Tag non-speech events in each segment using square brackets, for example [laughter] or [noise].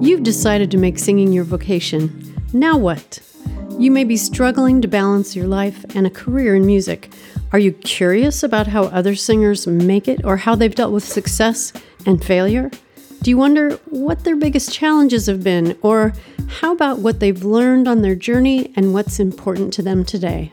You've decided to make singing your vocation. Now what? You may be struggling to balance your life and a career in music. Are you curious about how other singers make it or how they've dealt with success and failure? Do you wonder what their biggest challenges have been, or how about what they've learned on their journey and what's important to them today?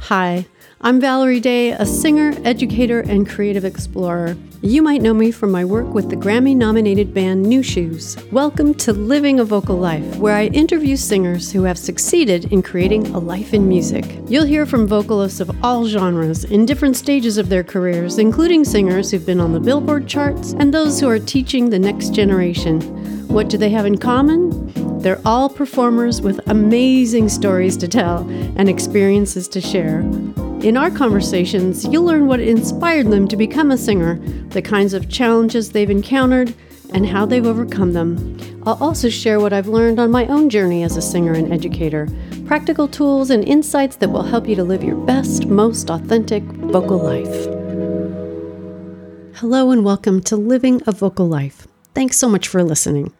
Hi, I'm Valerie Day, a singer, educator, and creative explorer. You might know me from my work with the Grammy nominated band New Shoes. Welcome to Living a Vocal Life, where I interview singers who have succeeded in creating a life in music. You'll hear from vocalists of all genres in different stages of their careers, including singers who've been on the Billboard charts and those who are teaching the next generation. What do they have in common? They're all performers with amazing stories to tell and experiences to share. In our conversations, you'll learn what inspired them to become a singer, the kinds of challenges they've encountered, and how they've overcome them. I'll also share what I've learned on my own journey as a singer and educator, practical tools and insights that will help you to live your best, most authentic vocal life. Hello, and welcome to Living a Vocal Life. Thanks so much for listening.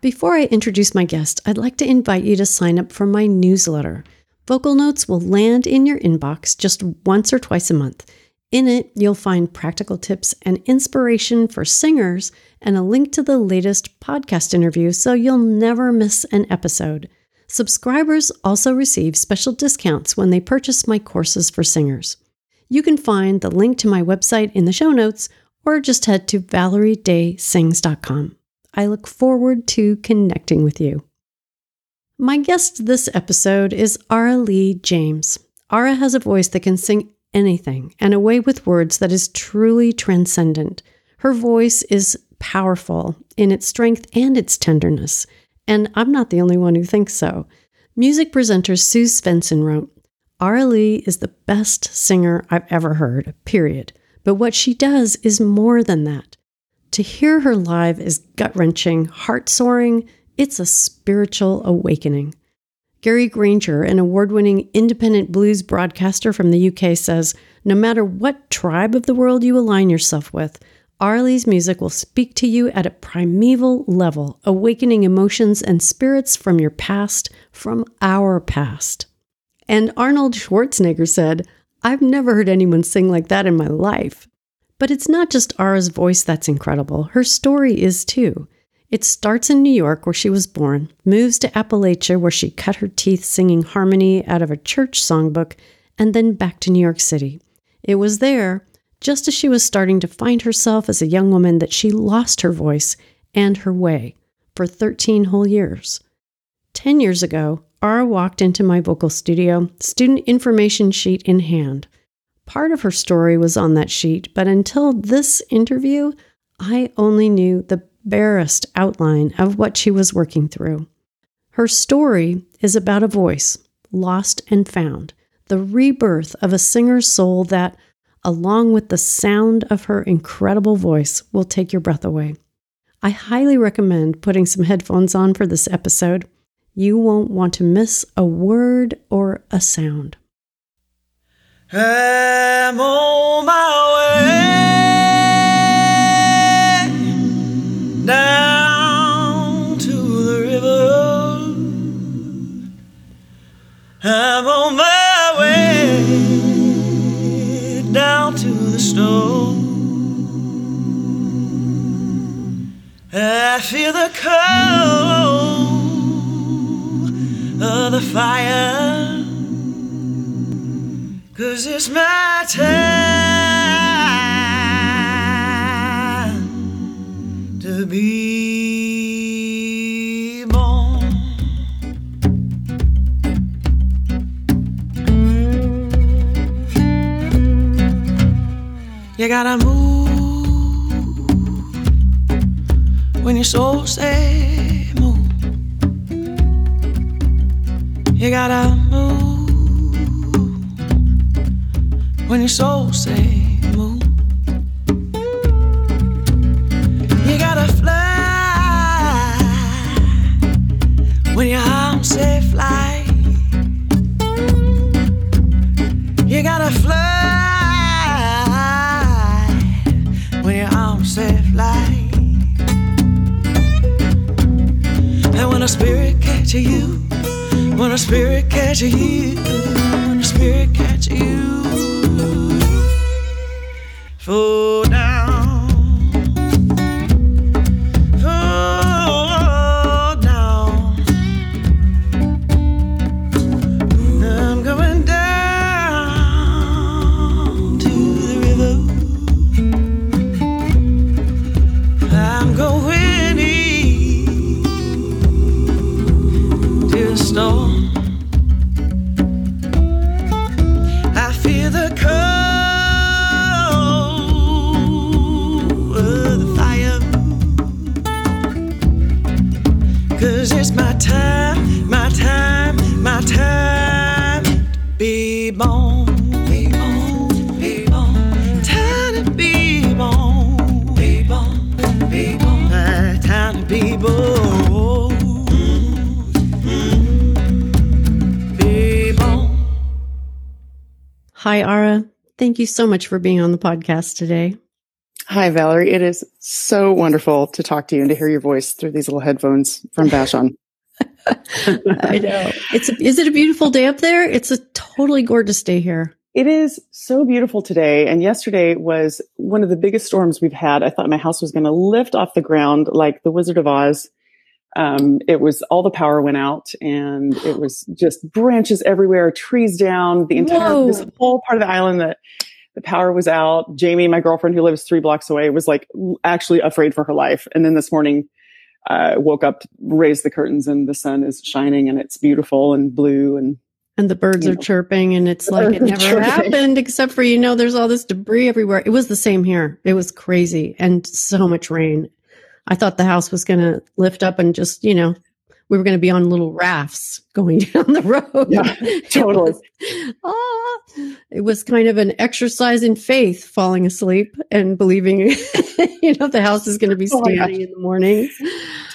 Before I introduce my guest, I'd like to invite you to sign up for my newsletter. Vocal Notes will land in your inbox just once or twice a month. In it, you'll find practical tips and inspiration for singers and a link to the latest podcast interview so you'll never miss an episode. Subscribers also receive special discounts when they purchase my courses for singers. You can find the link to my website in the show notes or just head to valeriedaysings.com. I look forward to connecting with you. My guest this episode is Ara Lee James. Ara has a voice that can sing anything and a way with words that is truly transcendent. Her voice is powerful in its strength and its tenderness, and I'm not the only one who thinks so. Music presenter Sue Svensson wrote, Ara Lee is the best singer I've ever heard, period. But what she does is more than that. To hear her live is gut wrenching, heart soaring, it's a spiritual awakening. Gary Granger, an award winning independent blues broadcaster from the UK, says No matter what tribe of the world you align yourself with, Ara Lee's music will speak to you at a primeval level, awakening emotions and spirits from your past, from our past. And Arnold Schwarzenegger said, I've never heard anyone sing like that in my life. But it's not just Ara's voice that's incredible, her story is too. It starts in New York, where she was born, moves to Appalachia, where she cut her teeth singing harmony out of a church songbook, and then back to New York City. It was there, just as she was starting to find herself as a young woman, that she lost her voice and her way for 13 whole years. 10 years ago, Ara walked into my vocal studio, student information sheet in hand. Part of her story was on that sheet, but until this interview, I only knew the barest outline of what she was working through. Her story is about a voice, lost and found, the rebirth of a singer's soul that, along with the sound of her incredible voice, will take your breath away. I highly recommend putting some headphones on for this episode. You won't want to miss a word or a sound. I'm on oh, my way. I'm on my way down to the store. I feel the cold of the fire. Cause it's my time to be You gotta move when your soul say move. You gotta move when your soul say a spirit catch you, when a spirit catch you. Fall so much for being on the podcast today. Hi, Valerie. It is so wonderful to talk to you and to hear your voice through these little headphones from Vashon. [laughs] [laughs] I know. It's a, is it a beautiful day up there? It's a totally gorgeous day here. It is so beautiful today. And yesterday was one of the biggest storms we've had. I thought my house was going to lift off the ground like the Wizard of Oz. Um, it was all the power went out and it was just branches everywhere, trees down, the entire, Whoa. this whole part of the island that the power was out. Jamie, my girlfriend who lives three blocks away was like actually afraid for her life. And then this morning, uh, woke up, raised the curtains and the sun is shining and it's beautiful and blue and And the birds are know. chirping and it's like it never happened except for, you know, there's all this debris everywhere. It was the same here. It was crazy and so much rain. I thought the house was going to lift up and just, you know, we were going to be on little rafts going [laughs] down the road. Yeah, [laughs] It totally. was- ah, it was kind of an exercise in faith, falling asleep and believing, [laughs] you know, the house is going to be Oh standing in the morning.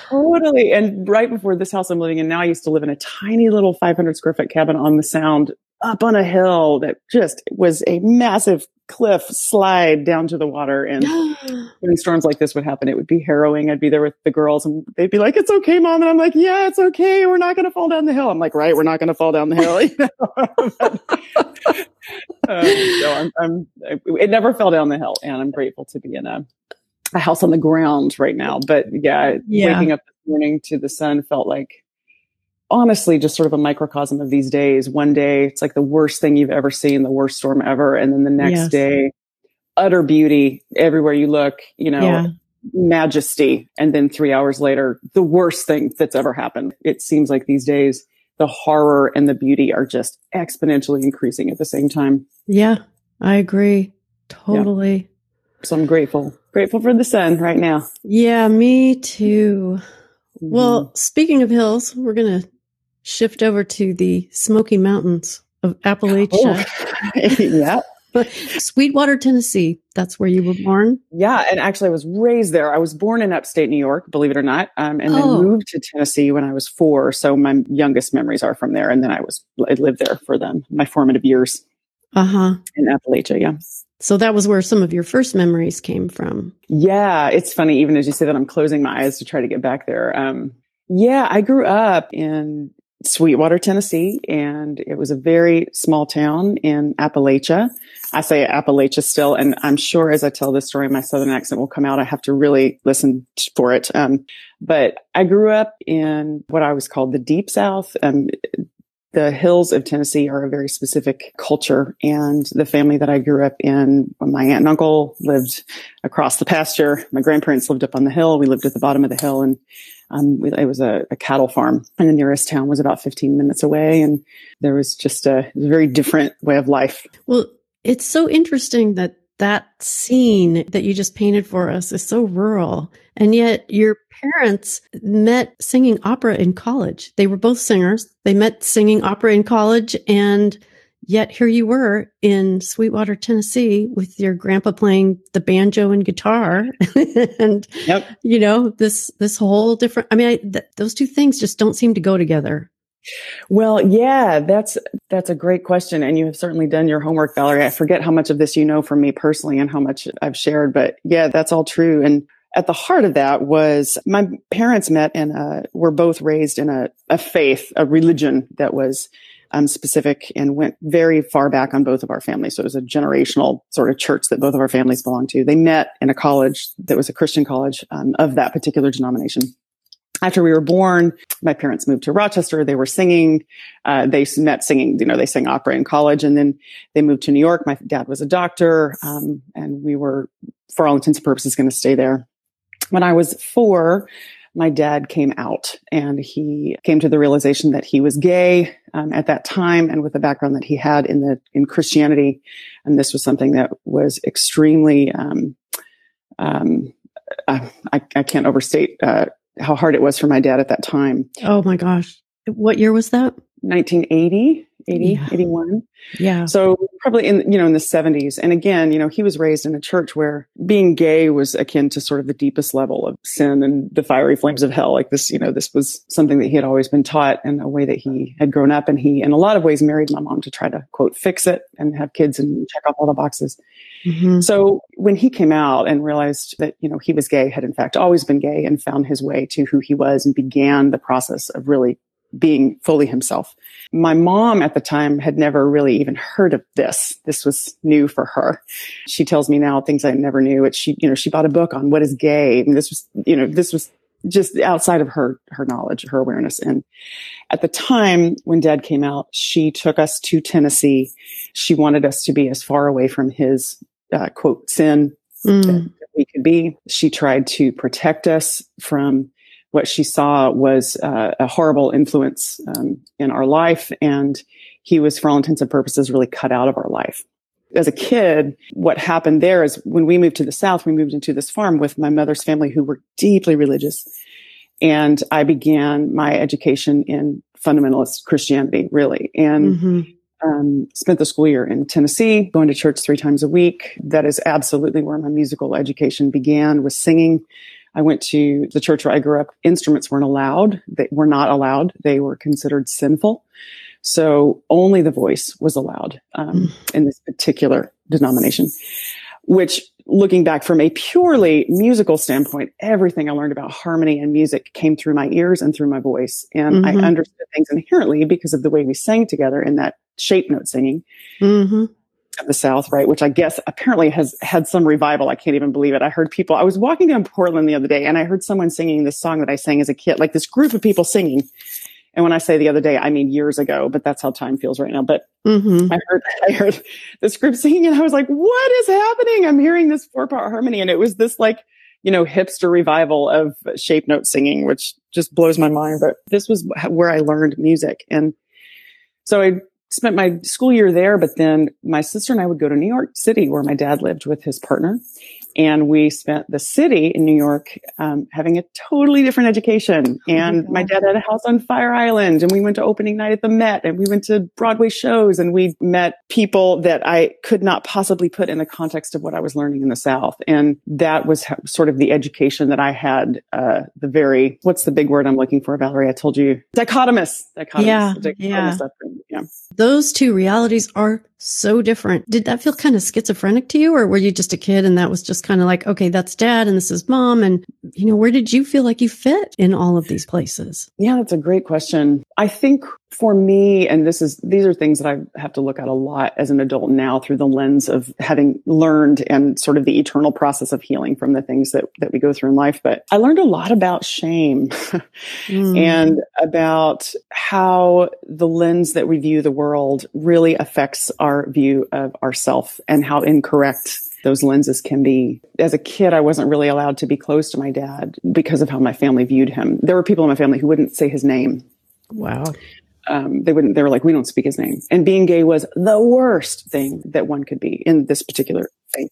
Totally. And right before this house I'm living in now, I used to live in a tiny little 500 square foot cabin on the sound up on a hill that just was a massive cliff slide down to the water. And [gasps] when storms like this would happen, it would be harrowing. I'd be there with the girls and they'd be like, it's okay, mom. And I'm like, yeah, it's okay. We're not going to fall down the hill. I'm like, right. We're not going to fall down the hill. [laughs] You know? [laughs] um, so I'm, I'm, it never fell down the hill and I'm grateful to be in a, a house on the ground right now. But yeah, Yeah. waking up this morning to the sun felt like honestly just sort of a microcosm of these days. One day it's like the worst thing you've ever seen, the worst storm ever. And then the next Yes. day, utter beauty everywhere you look, you know, Yeah. majesty. And then three hours later, the worst thing that's ever happened. It seems like these days, the horror and the beauty are just exponentially increasing at the same time. Yeah, I agree. Totally. So I'm grateful, grateful for the sun right now. Yeah, me too. Mm-hmm. Well, speaking of hills, we're going to shift over to the Smoky Mountains of Appalachia, Oh, [laughs] yeah. Sweetwater, Tennessee. That's where you were born. Yeah, and actually, I was raised there. I was born in upstate New York, believe it or not, um, and then Oh. moved to Tennessee when I was four. So my youngest memories are from there, and then I was I lived there for them my formative years Uh huh. in Appalachia. Yeah, So that was where some of your first memories came from. yeah. It's funny, even as you say that, I'm closing my eyes to try to get back there. Um, yeah, I grew up in Sweetwater, Tennessee, and it was a very small town in Appalachia. I say Appalachia still, and I'm sure as I tell this story, my southern accent will come out. I have to really listen for it. Um, but I grew up in what I was called the Deep South. Um, the hills of Tennessee are a very specific culture, and the family that I grew up in, my aunt and uncle lived across the pasture. My grandparents lived up on the hill. We lived at the bottom of the hill, and um, it was a, a cattle farm, and the nearest town was about 15 minutes away. And there was just a, a very different way of life. Well, it's so interesting that that scene that you just painted for us is so rural. And yet your parents met singing opera in college. They were both singers. They met singing opera in college. And yet here you were in Sweetwater, Tennessee with your grandpa playing the banjo and guitar. [laughs] and, Yep. you know, this, this whole different, I mean, I, th- those two things just don't seem to go together. Well, yeah, that's that's a great question, and you have certainly done your homework, Valerie. I forget how much of this you know from me personally and how much I've shared, but yeah, that's all true. And at the heart of that was my parents met and were both raised in a, a faith, a religion that was um, specific and went very far back on both of our families. So it was a generational sort of church that both of our families belonged to. They met in a college that was a Christian college um, of that particular denomination. After we were born, my parents moved to Rochester. They were singing. Uh, they met singing. You know, they sang opera in college, and then they moved to New York. My dad was a doctor, um, and we were, for all intents and purposes, going to stay there. When I was four, my dad came out and he came to the realization that he was gay um, at that time and with the background that he had in the in Christianity, and this was something that was extremely um, um, I, I, can't overstate uh, how hard it was for my dad at that time. Oh my gosh, what year was that? 1980. 80, yeah. 81. Yeah. So probably in, you know, in the 70s. And again, you know, he was raised in a church where being gay was akin to sort of the deepest level of sin and the fiery flames of hell. Like this, you know, this was something that he had always been taught in a way that he had grown up. And he, in a lot of ways, married my mom to try to quote, fix it and have kids and check off all the boxes. Mm-hmm. So when he came out and realized that, you know, he was gay, had in fact always been gay and found his way to who he was and began the process of really being fully himself. My mom at the time had never really even heard of this. This was new for her. She tells me now things I never knew. It she, you know, she bought a book on what is gay. And this was, you know, this was just outside of her, her knowledge, her awareness. And at the time when dad came out, she took us to Tennessee. She wanted us to be as far away from his, uh, quote, sin mm. that we could be. She tried to protect us from what she saw was uh, a horrible influence um, in our life. And he was, for all intents and purposes, really cut out of our life. As a kid, what happened there is when we moved to the South, we moved into this farm with my mother's family who were deeply religious. And I began my education in fundamentalist Christianity, really. And mm-hmm. Um, spent the school year in Tennessee, going to church three times a week. That is absolutely where my musical education began, was singing. I went to the church where I grew up. Instruments weren't allowed. They were not allowed. They were considered sinful. So only the voice was allowed um, mm. in this particular denomination, which looking back from a purely musical standpoint, everything I learned about harmony and music came through my ears and through my voice. And mm-hmm. I understood things inherently because of the way we sang together in that shape note singing. Mm-hmm the South, right? Which I guess apparently has had some revival. I can't even believe it. I heard people, I was walking down Portland the other day and I heard someone singing this song that I sang as a kid, like this group of people singing. And when I say the other day, I mean years ago, but that's how time feels right now. But mm-hmm. I heard, [laughs] I heard this group singing and I was like, what is happening? I'm hearing this four part harmony. And it was this like, you know, hipster revival of shape note singing, which just blows my mind. But this was where I learned music. And so I spent my school year there, but then my sister and I would go to New York City where my dad lived with his partner. And we spent the city in New York um, having a totally different education. Oh and my, my dad had a house on Fire Island, and we went to opening night at the Met, and we went to Broadway shows, and we met people that I could not possibly put in the context of what I was learning in the South. And that was sort of the education that I had. Uh, the very what's the big word I'm looking for, Valerie? I told you dichotomous. Dichotomous. Yeah. Dichotomous yeah. yeah. Those two realities are so different. Did that feel kind of schizophrenic to you, or were you just a kid and that was just kind of like, okay, that's dad and this is mom? And, you know, where did you feel like you fit in all of these places? Yeah, that's a great question. I think for me, and this is, these are things that I have to look at a lot as an adult now through the lens of having learned and sort of the eternal process of healing from the things that, that we go through in life. But I learned a lot about shame mm. [laughs] and about how the lens that we view the world really affects our view of ourself and how incorrect those lenses can be. As a kid, I wasn't really allowed to be close to my dad because of how my family viewed him. There were people in my family who wouldn't say his name. Wow um, they wouldn't, they were like, we don't speak his name. And being gay was the worst thing that one could be in this particular thing.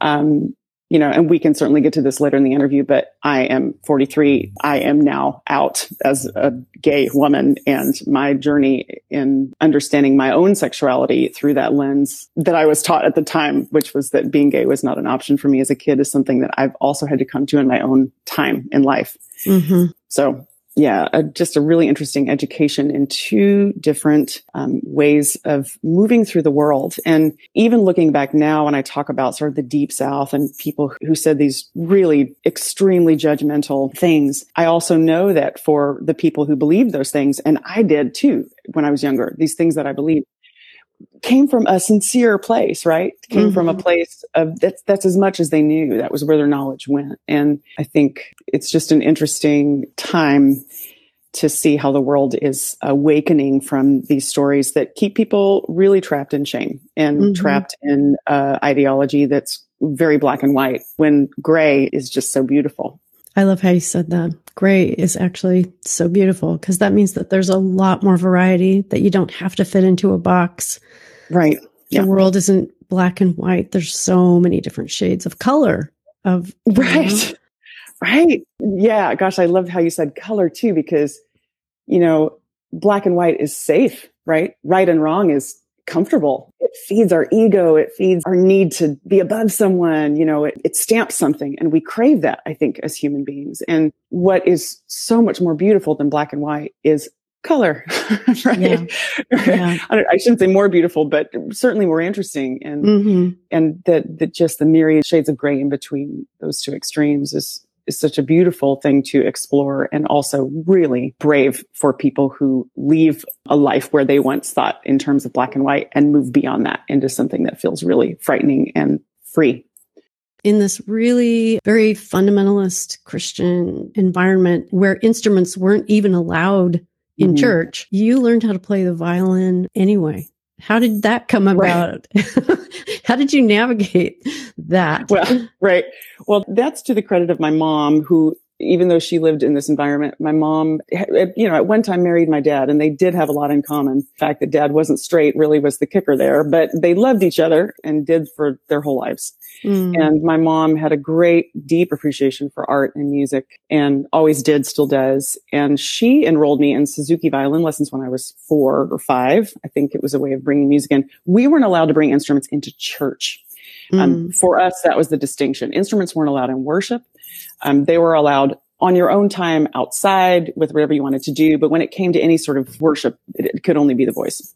Um, you know, and we can certainly get to this later in the interview, but I am 43. I am now out as a gay woman and my journey in understanding my own sexuality through that lens that I was taught at the time, which was that being gay was not an option for me as a kid is something that I've also had to come to in my own time in life. Mm-hmm. So yeah, a, just a really interesting education in two different um, ways of moving through the world. And even looking back now, when I talk about sort of the deep South and people who said these really extremely judgmental things, I also know that for the people who believed those things, and I did too when I was younger, these things that I believed came from a sincere place, right? Came mm-hmm. from a mm-hmm. place of that's, that's as much as they knew. That was where their knowledge went. And I think it's just an interesting time to see how the world is awakening from these stories that keep people really trapped in shame and mm-hmm. trapped in uh, ideology that's very black and white when gray is just so beautiful. I love how you said that. Gray is actually so beautiful because that means that there's a lot more variety that you don't have to fit into a box. Right. The world isn't black and white. There's so many different shades of color of Right. Right. Yeah. Gosh, I love how you said color too, because, you know, black and white is safe, right? Right and wrong is comfortable. It feeds our ego. It feeds our need to be above someone. You know, it, it stamps something and we crave that, I think, as human beings. And what is so much more beautiful than black and white is color, [laughs] right? Yeah. Yeah. [laughs] I, I, shouldn't say more beautiful, but certainly more interesting. And, mm-hmm. and that, that just the myriad shades of gray in between those two extremes is, is such a beautiful thing to explore and also really brave for people who leave a life where they once thought in terms of black and white and move beyond that into something that feels really frightening and free. In this really very fundamentalist Christian environment where instruments weren't even allowed in mm-hmm. church, you learned how to play the violin anyway. How did that come about? Right. [laughs] How did you navigate that? Well, right. Well, that's to the credit of my mom, who even though she lived in this environment, my mom, you know, at one time married my dad and they did have a lot in common. The fact that dad wasn't straight really was the kicker there, but they loved each other and did for their whole lives. Mm. And my mom had a great, deep appreciation for art and music and always did, still does. And she enrolled me in Suzuki violin lessons when I was four or five. I think it was a way of bringing music in. We weren't allowed to bring instruments into church. Um, mm. Um, for us, that was the distinction. Instruments weren't allowed in worship. Um, they were allowed on your own time outside with whatever you wanted to do. But when it came to any sort of worship, it, it could only be the voice.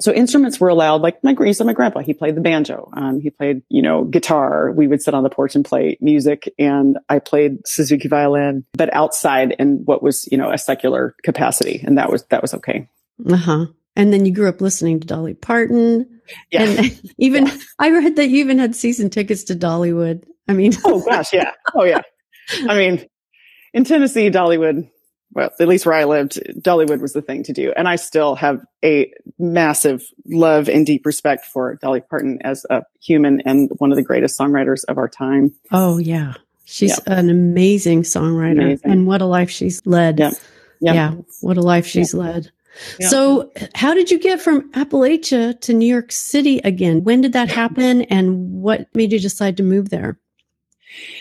So instruments were allowed, like my you said, my grandpa, he played the banjo. Um, he played, you know, guitar. We would sit on the porch and play music and I played Suzuki violin, but outside in what was, you know, a secular capacity. And that was, that was okay. Uh huh. And then you grew up listening to Dolly Parton. Yeah. And [laughs] even, yeah. I read that you even had season tickets to Dollywood. I mean, [laughs] oh gosh. Yeah. Oh yeah. I mean, in Tennessee, Dollywood, well, at least where I lived, Dollywood was the thing to do. And I still have a massive love and deep respect for Dolly Parton as a human and one of the greatest songwriters of our time. Oh, yeah. She's yep. an amazing songwriter amazing. and what a life she's led. Yep. Yep. Yeah. What a life she's led. So, how did you get from Appalachia to New York City again? When did that happen and what made you decide to move there?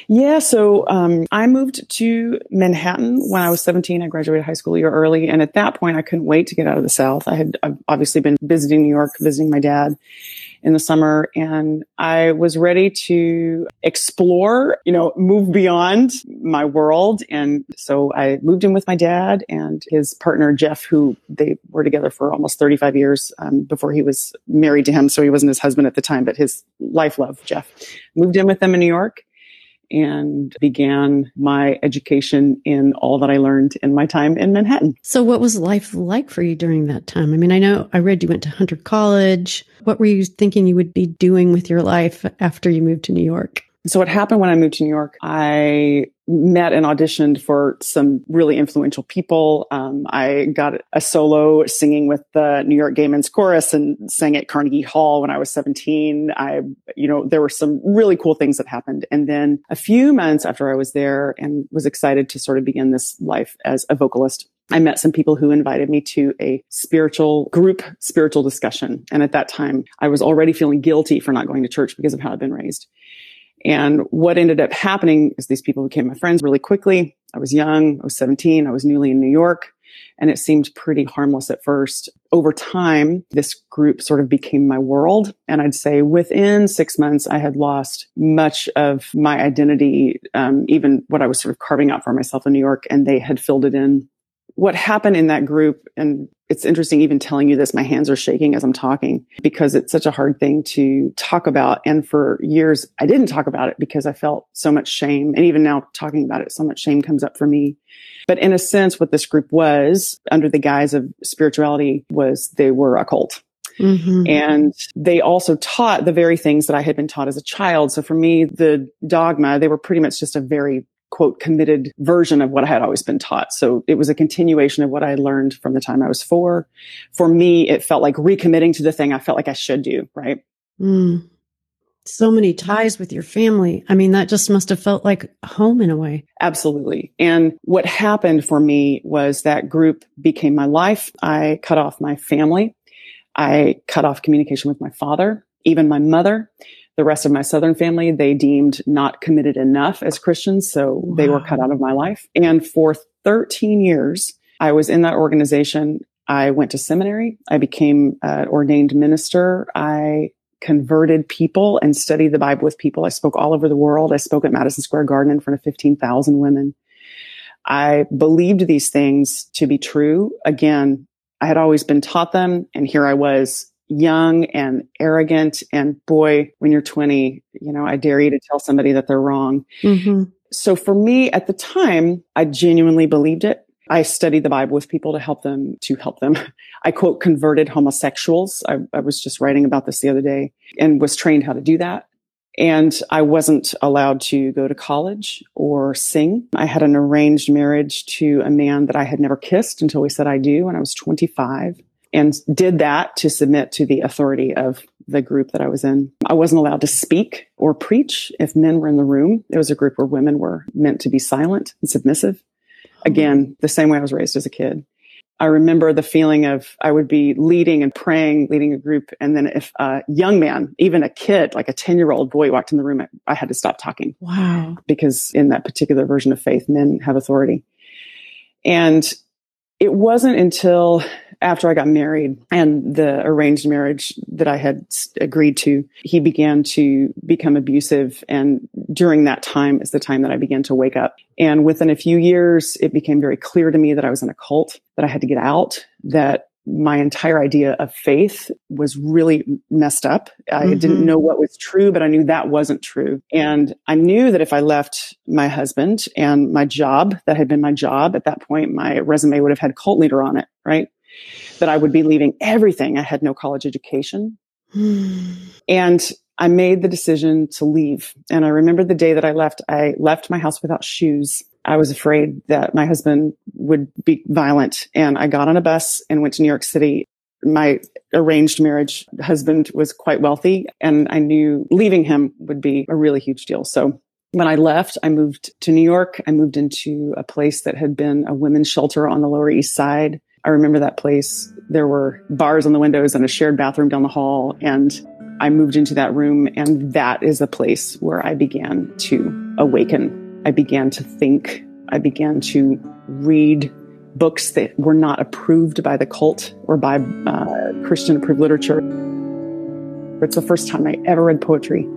Yeah, so um, I moved to Manhattan when I was 17. I graduated high school a year early. And at that point, I couldn't wait to get out of the South. I had obviously been visiting New York, visiting my dad in the summer, and I was ready to explore, you know, move beyond my world. And so I moved in with my dad and his partner, Jeff, who they were together for almost 35 years um, before he was married to him. So he wasn't his husband at the time, but his life love, Jeff. Moved in with them in New York and began my education in all that I learned in my time in Manhattan. So, what was life like for you during that time? I mean, I know I read you went to Hunter College. What were you thinking you would be doing with your life after you moved to New York? So what happened when I moved to New York, I met and auditioned for some really influential people. Um, I got a solo singing with the New York Gay Men's Chorus and sang at Carnegie Hall when I was 17. I, you know, there were some really cool things that happened. And then a few months after I was there and was excited to sort of begin this life as a vocalist, I met some people who invited me to a spiritual group spiritual discussion. And at that time, I was already feeling guilty for not going to church because of how I'd been raised. And what ended up happening is these people became my friends really quickly. I was young. I was 17. I was newly in New York and it seemed pretty harmless at first. Over time, this group sort of became my world. And I'd say within six months, I had lost much of my identity, um, even what I was sort of carving out for myself in New York, and they had filled it in what happened in that group, and it's interesting even telling you this, my hands are shaking as I'm talking because it's such a hard thing to talk about. And for years, I didn't talk about it because I felt so much shame. And even now talking about it, so much shame comes up for me. But in a sense, what this group was under the guise of spirituality was they were a cult. Mm-hmm. And they also taught the very things that I had been taught as a child. So for me, the dogma, they were pretty much just a very quote committed version of what I had always been taught. So it was a continuation of what I learned from the time I was four. For me, it felt like recommitting to the thing I felt like I should do. Right. Mm. So many ties with your family. I mean, that just must have felt like home in a way. Absolutely. And what happened for me was that group became my life. I cut off my family. I cut off communication with my father, even my mother the rest of my Southern family, they deemed not committed enough as Christians. So wow. they were cut out of my life. And for 13 years, I was in that organization. I went to seminary. I became an ordained minister. I converted people and studied the Bible with people. I spoke all over the world. I spoke at Madison Square Garden in front of 15,000 women. I believed these things to be true. Again, I had always been taught them. And here I was young and arrogant. And boy, when you're 20, you know, I dare you to tell somebody that they're wrong. Mm-hmm. So for me at the time, I genuinely believed it. I studied the Bible with people to help them, to help them. [laughs] I quote converted homosexuals. I, I was just writing about this the other day and was trained how to do that. And I wasn't allowed to go to college or sing. I had an arranged marriage to a man that I had never kissed until we said I do when I was 25 and did that to submit to the authority of the group that I was in. I wasn't allowed to speak or preach if men were in the room. It was a group where women were meant to be silent and submissive. Again, the same way I was raised as a kid. I remember the feeling of I would be leading and praying, leading a group. And then if a young man, even a kid, like a 10 year old boy walked in the room, I, I had to stop talking. Wow. Because in that particular version of faith, men have authority. And it wasn't until after I got married and the arranged marriage that I had agreed to, he began to become abusive. And during that time is the time that I began to wake up. And within a few years, it became very clear to me that I was in a cult, that I had to get out, that my entire idea of faith was really messed up. I mm-hmm. didn't know what was true, but I knew that wasn't true. And I knew that if I left my husband and my job, that had been my job at that point, my resume would have had cult leader on it, right? That I would be leaving everything. I had no college education. and I made the decision to leave. And I remember the day that I left, I left my house without shoes. I was afraid that my husband would be violent. And I got on a bus and went to New York City. My arranged marriage husband was quite wealthy and I knew leaving him would be a really huge deal. So when I left, I moved to New York. I moved into a place that had been a women's shelter on the Lower East Side. I remember that place. There were bars on the windows and a shared bathroom down the hall. And I moved into that room and that is a place where I began to awaken I began to think, I began to read books that were not approved by the cult or by uh, Christian approved literature. It's the first time I ever read poetry.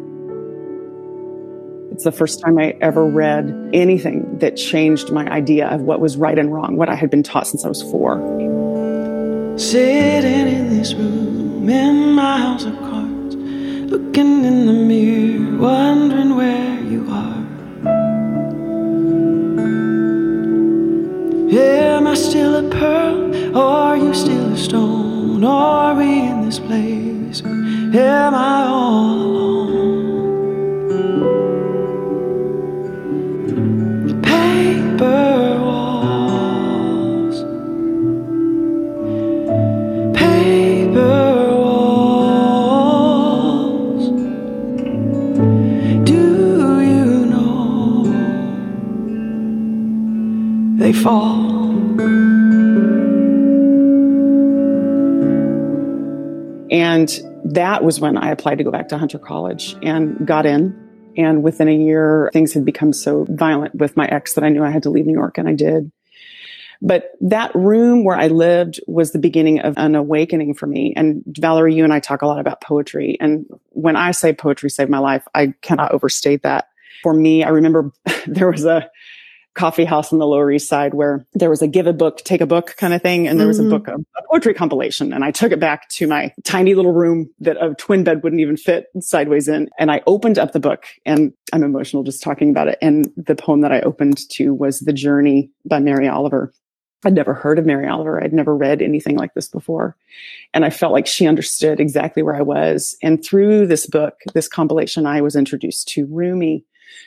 It's the first time I ever read anything that changed my idea of what was right and wrong, what I had been taught since I was four. Sitting in this room in my house of cards, looking in the mirror, wondering where you are. Am I still a pearl? Or are you still a stone? Are we in this place? Am I all alone? Fall? And that was when I applied to go back to Hunter College and got in. And within a year, things had become so violent with my ex that I knew I had to leave New York and I did. But that room where I lived was the beginning of an awakening for me. And Valerie, you and I talk a lot about poetry. And when I say poetry saved my life, I cannot overstate that. For me, I remember [laughs] there was a coffee house on the Lower East Side where there was a give a book, take a book kind of thing. And there was Mhm. a book, a, a poetry compilation. And I took it back to my tiny little room that a twin bed wouldn't even fit sideways in. And I opened up the book and I'm emotional just talking about it. And the poem that I opened to was The Journey by Mary Oliver. I'd never heard of Mary Oliver. I'd never read anything like this before. And I felt like she understood exactly where I was. And through this book, this compilation, I was introduced to Rumi,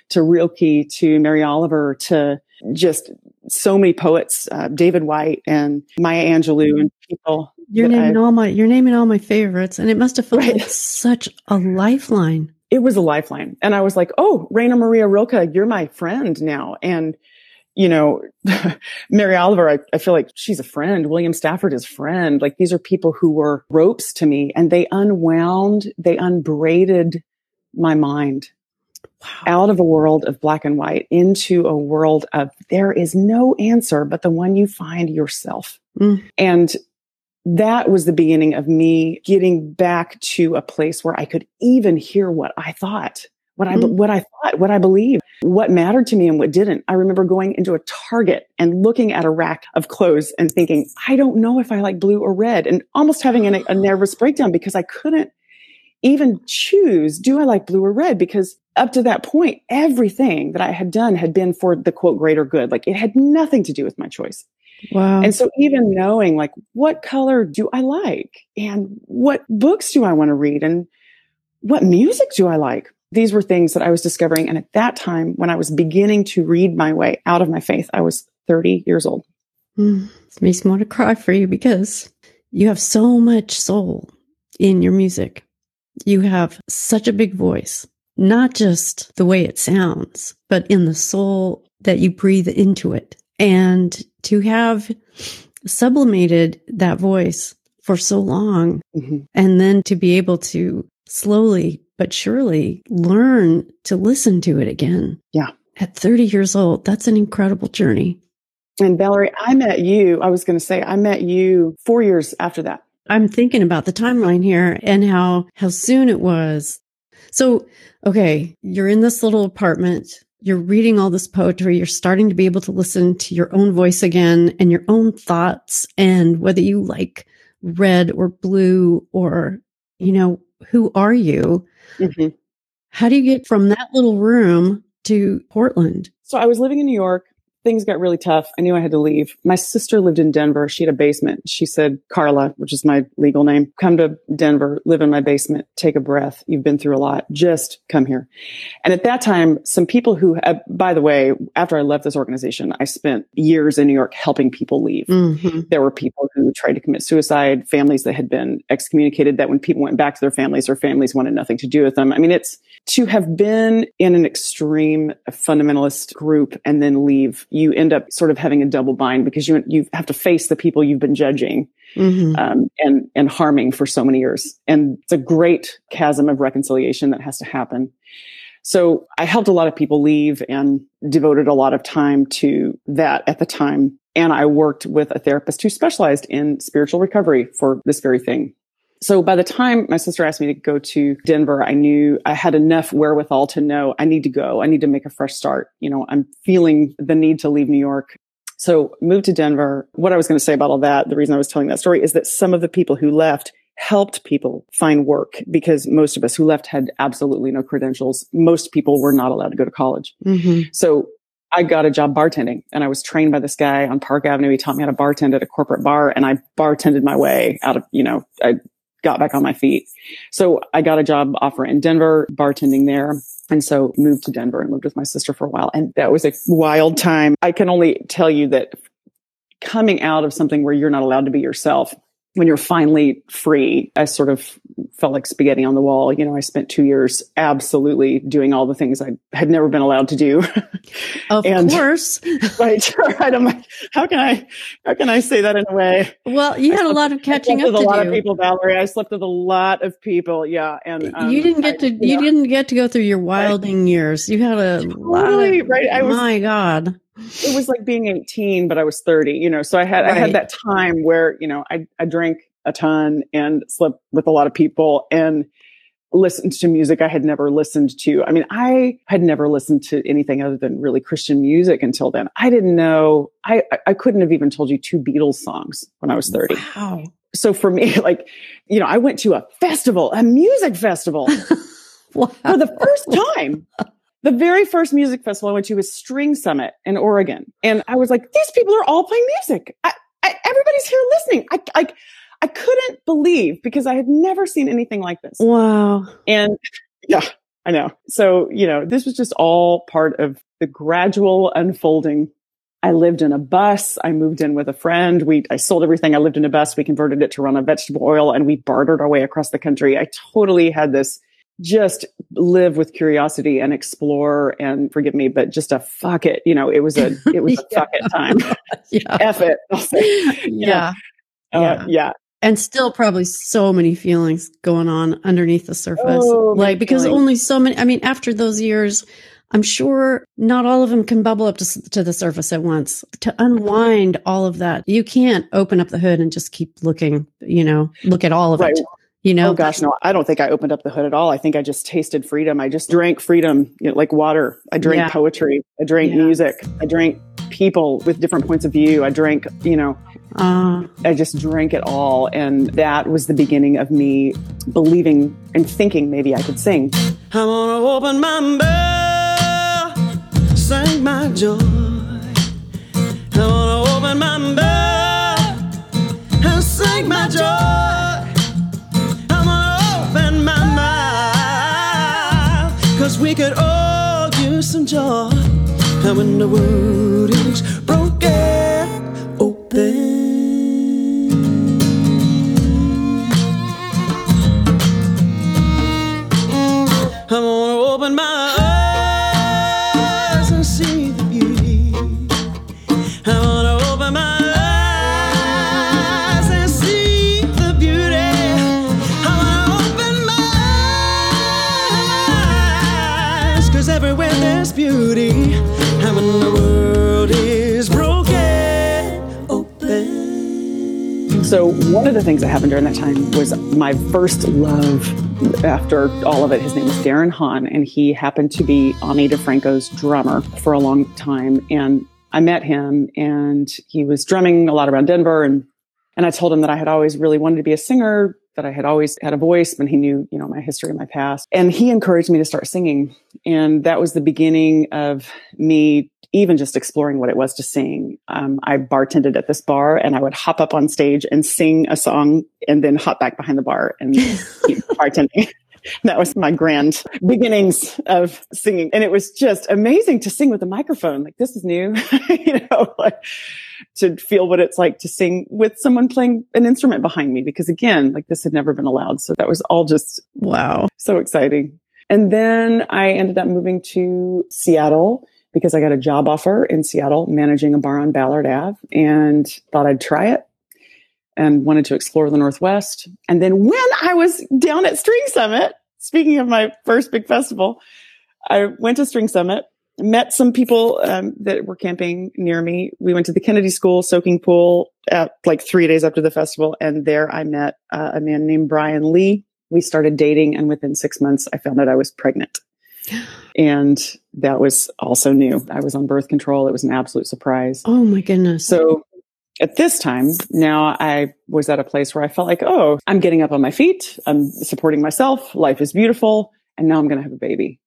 to Rilke, to Mary Oliver, to just so many poets, uh, David Whyte and Maya Angelou and people. You're naming I- all my you're naming all my favorites, and it must have felt Right. like such a lifeline. it was a lifeline. And I was like, Oh, Rainer Maria Rilke, you're my friend now. And, you know, [laughs] Mary Oliver, I, I feel like she's a friend. William Stafford is friend. Like these are people who were ropes to me and they unwound, they unbraided my mind Wow. out of a world of black and white into a world of there is no answer but the one you find yourself. Mm. And that was the beginning of me getting back to a place where I could even hear what I thought, what I, Mm. what I thought, what I believed, what mattered to me and what didn't. I remember going into a Target and looking at a rack of clothes and thinking, I don't know if I like blue or red and almost having a, a nervous breakdown because I couldn't even choose, do I like blue or red? Because up to that point, everything that I had done had been for the quote greater good. Like it had nothing to do with my choice. Wow. And so even knowing like what color do I like and what books do I want to read and what music do I like? These were things that I was discovering. And at that time, when I was beginning to read my way out of my faith, I was 30 years old. Mm. It makes me want to cry for you because you have so much soul in your music. You have such a big voice, not just the way it sounds, but in the soul that you breathe into it. And to have sublimated that voice for so long Mhm. and then to be able to slowly but surely learn to listen to it again. Yeah. At 30 years old, that's an incredible journey. And Valerie, I met you. I was going to say, I met you four years after that. I'm thinking about the timeline here and how how soon it was. So, okay, you're in this little apartment, you're reading all this poetry, you're starting to be able to listen to your own voice again and your own thoughts and whether you like red or blue or you know, who are you? Mhm. How do you get from that little room to Portland? So I was living in New York. Things got really tough. I knew I had to leave. My sister lived in Denver. She had a basement. She said, Carla, which is my legal name, come to Denver, live in my basement, take a breath. You've been through a lot. Just come here. And at that time, some people who, uh, by the way, after I left this organization, I spent years in New York helping people leave. Mm-hmm. There were people who tried to commit suicide, families that had been excommunicated, that when people went back to their families, their families wanted nothing to do with them. I mean, it's to have been in an extreme fundamentalist group and then leave, you end up sort of having a double bind because you, you have to face the people you've been judging Mm-hmm. um, and and harming for so many years. And it's a great chasm of reconciliation that has to happen. So I helped a lot of people leave and devoted a lot of time to that at the time. And I worked with a therapist who specialized in spiritual recovery for this very thing. So by the time my sister asked me to go to Denver, I knew I had enough wherewithal to know I need to go. I need to make a fresh start. You know, I'm feeling the need to leave New York. So moved to Denver. What I was going to say about all that, the reason I was telling that story is that some of the people who left helped people find work because most of us who left had absolutely no credentials. Most people were not allowed to go to college. Mm-hmm. So I got a job bartending and I was trained by this guy on Park Avenue. He taught me how to bartend at a corporate bar and I bartended my way out of, you know, I got back on my feet. So I got a job offer in Denver, bartending there. And so moved to Denver and lived with my sister for a while. And that was a wild time. I can only tell you that coming out of something where you're not allowed to be yourself, when you're finally free, I sort of felt like spaghetti on the wall. You know, I spent two years absolutely doing all the things I had never been allowed to do. [laughs] Of And- course. [laughs] right. Right. I'm like, how can I, how can I say that in a way? Well, you had a lot of catching up with a lot do. of people, Valerie. I slept with a lot of people. Yeah. And um, you didn't get I- to you know, didn't get to go through your wilding years. You had a lot Totally, of right. I was- my God. It was like being 18, but I was 30, you know, so I had, I had that time where, you know, I, I drank a ton and slept with a lot of people and listened to music I had never listened to. I mean, I had never listened to anything other than really Christian music until then. I didn't know, I, I couldn't have even told you two Beatles songs when I was 30. Wow. So for me, [laughs] like, you know, I went to a festival, a music festival [laughs] wow. for the first time. The very first music festival I went to was String Summit in Oregon. And I was like, these people are all playing music. I, I, everybody's here listening. I, I, I couldn't believe because I had never seen anything like this. Wow. And [laughs] yeah, I know. So, you know, this was just all part of the gradual unfolding. I lived in a bus. I moved in with a friend. We, I sold everything. I lived in a bus. We converted it to run on vegetable oil and we bartered our way across the country. I totally had this just live with curiosity and explore and forgive me, but just a fuck it. You know, it was a, it was a [laughs] Yeah. fuck it time. [laughs] Yeah. [laughs] F it. I'll say. You Yeah. uh, Yeah. yeah. And still probably so many feelings going on underneath the surface. Oh, like, because feelings. only so many, I mean, after those years, I'm sure not all of them can bubble up to, to the surface at once. To unwind all of that, you can't open up the hood and just keep looking, you know, look at all of Right. it. You know, oh gosh, no, I don't think I opened up the hood at all. I think I just tasted freedom. I just drank freedom, you know, like water. I drank Yeah. poetry. I drank Yeah. music. I drank people with different points of view. I drank, you know, uh, I just drank it all. And that was the beginning of me believing and thinking maybe I could sing. I'm gonna open my bell, sing my joy. I'm gonna open my bell we could all use some joy. And when the world is broken, open. So one of the things that happened during that time was my first love after all of it. His name was Darren Hahn, and he happened to be Ani DiFranco's drummer for a long time. And I met him and he was drumming a lot around Denver. And, and I told him that I had always really wanted to be a singer, that I had always had a voice, and he knew, you know, my history and my past. And he encouraged me to start singing. And that was the beginning of me even just exploring what it was to sing. Um, I bartended at this bar and I would hop up on stage and sing a song and then hop back behind the bar and [laughs] keep bartending. [laughs] That was my grand beginnings of singing. And it was just amazing to sing with a microphone. Like this is new, [laughs] you know, like to feel what it's like to sing with someone playing an instrument behind me. Because again, like this had never been allowed. So that was all just wow. so exciting. And then I ended up moving to Seattle because I got a job offer in Seattle managing a bar on Ballard Ave and thought I'd try it and wanted to explore the Northwest. And then when I was down at String Summit, speaking of my first big festival, I went to String Summit, met some people um, that were camping near me. We went to the Kennedy School soaking pool at like three days after the festival. And there I met uh, a man named Brian Lee. We started dating and within six months I found out I was pregnant. And that was also new. I was on birth control. It was an absolute surprise. Oh my goodness. So at this time, now I was at a place where I felt like, oh, I'm getting up on my feet. I'm supporting myself. Life is beautiful. And now I'm going to have a baby.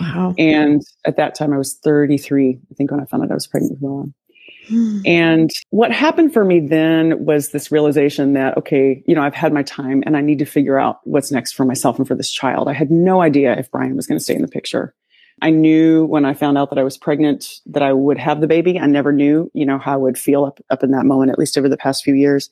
wow. And at that time, I was 33, I think, when I found out I was pregnant with Willa. Hmm. And what happened for me then was this realization that, okay, you know, I've had my time and I need to figure out what's next for myself and for this child. I had no idea if Brian was going to stay in the picture. I knew when I found out that I was pregnant that I would have the baby. I never knew, you know, how I would feel up, up in that moment, at least over the past few years.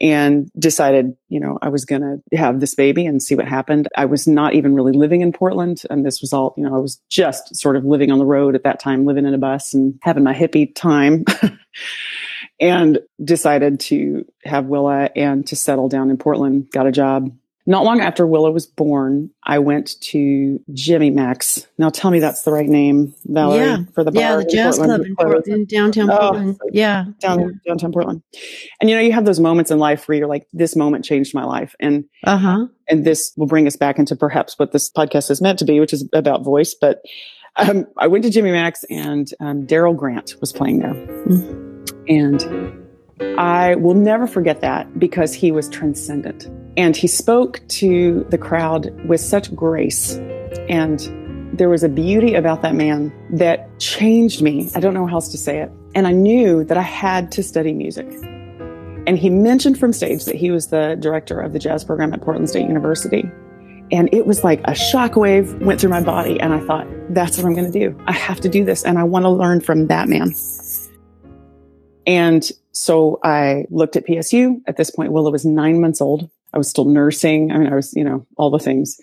And decided, you know, I was going to have this baby and see what happened. I was not even really living in Portland. And this was all, you know, I was just sort of living on the road at that time, living in a bus and having my hippie time. [laughs] and decided to have Willa and to settle down in Portland, got a job not long after Willow was born, I went to Jimmy Mak's. Now tell me that's the right name, Valerie, yeah. for the bar yeah, the jazz club in, Port- in downtown Oh, Portland. Yeah, down, yeah. downtown Portland. And you know, you have those moments in life where you're like, this moment changed my life. And Uh huh. and this will bring us back into perhaps what this podcast is meant to be, which is about voice. But um, I went to Jimmy Mak's and um, Darrell Grant was playing there. And I will never forget that because he was transcendent. And he spoke to the crowd with such grace. And there was a beauty about that man that changed me. I don't know how else to say it. And I knew that I had to study music. And he mentioned from stage that he was the director of the jazz program at Portland State University. And it was like a shockwave went through my body. And I thought, that's what I'm going to do. I have to do this. And I want to learn from that man. And so I looked at PSU. At this point, Willow was nine months old. I was still nursing. I mean, I was, you know, all the things.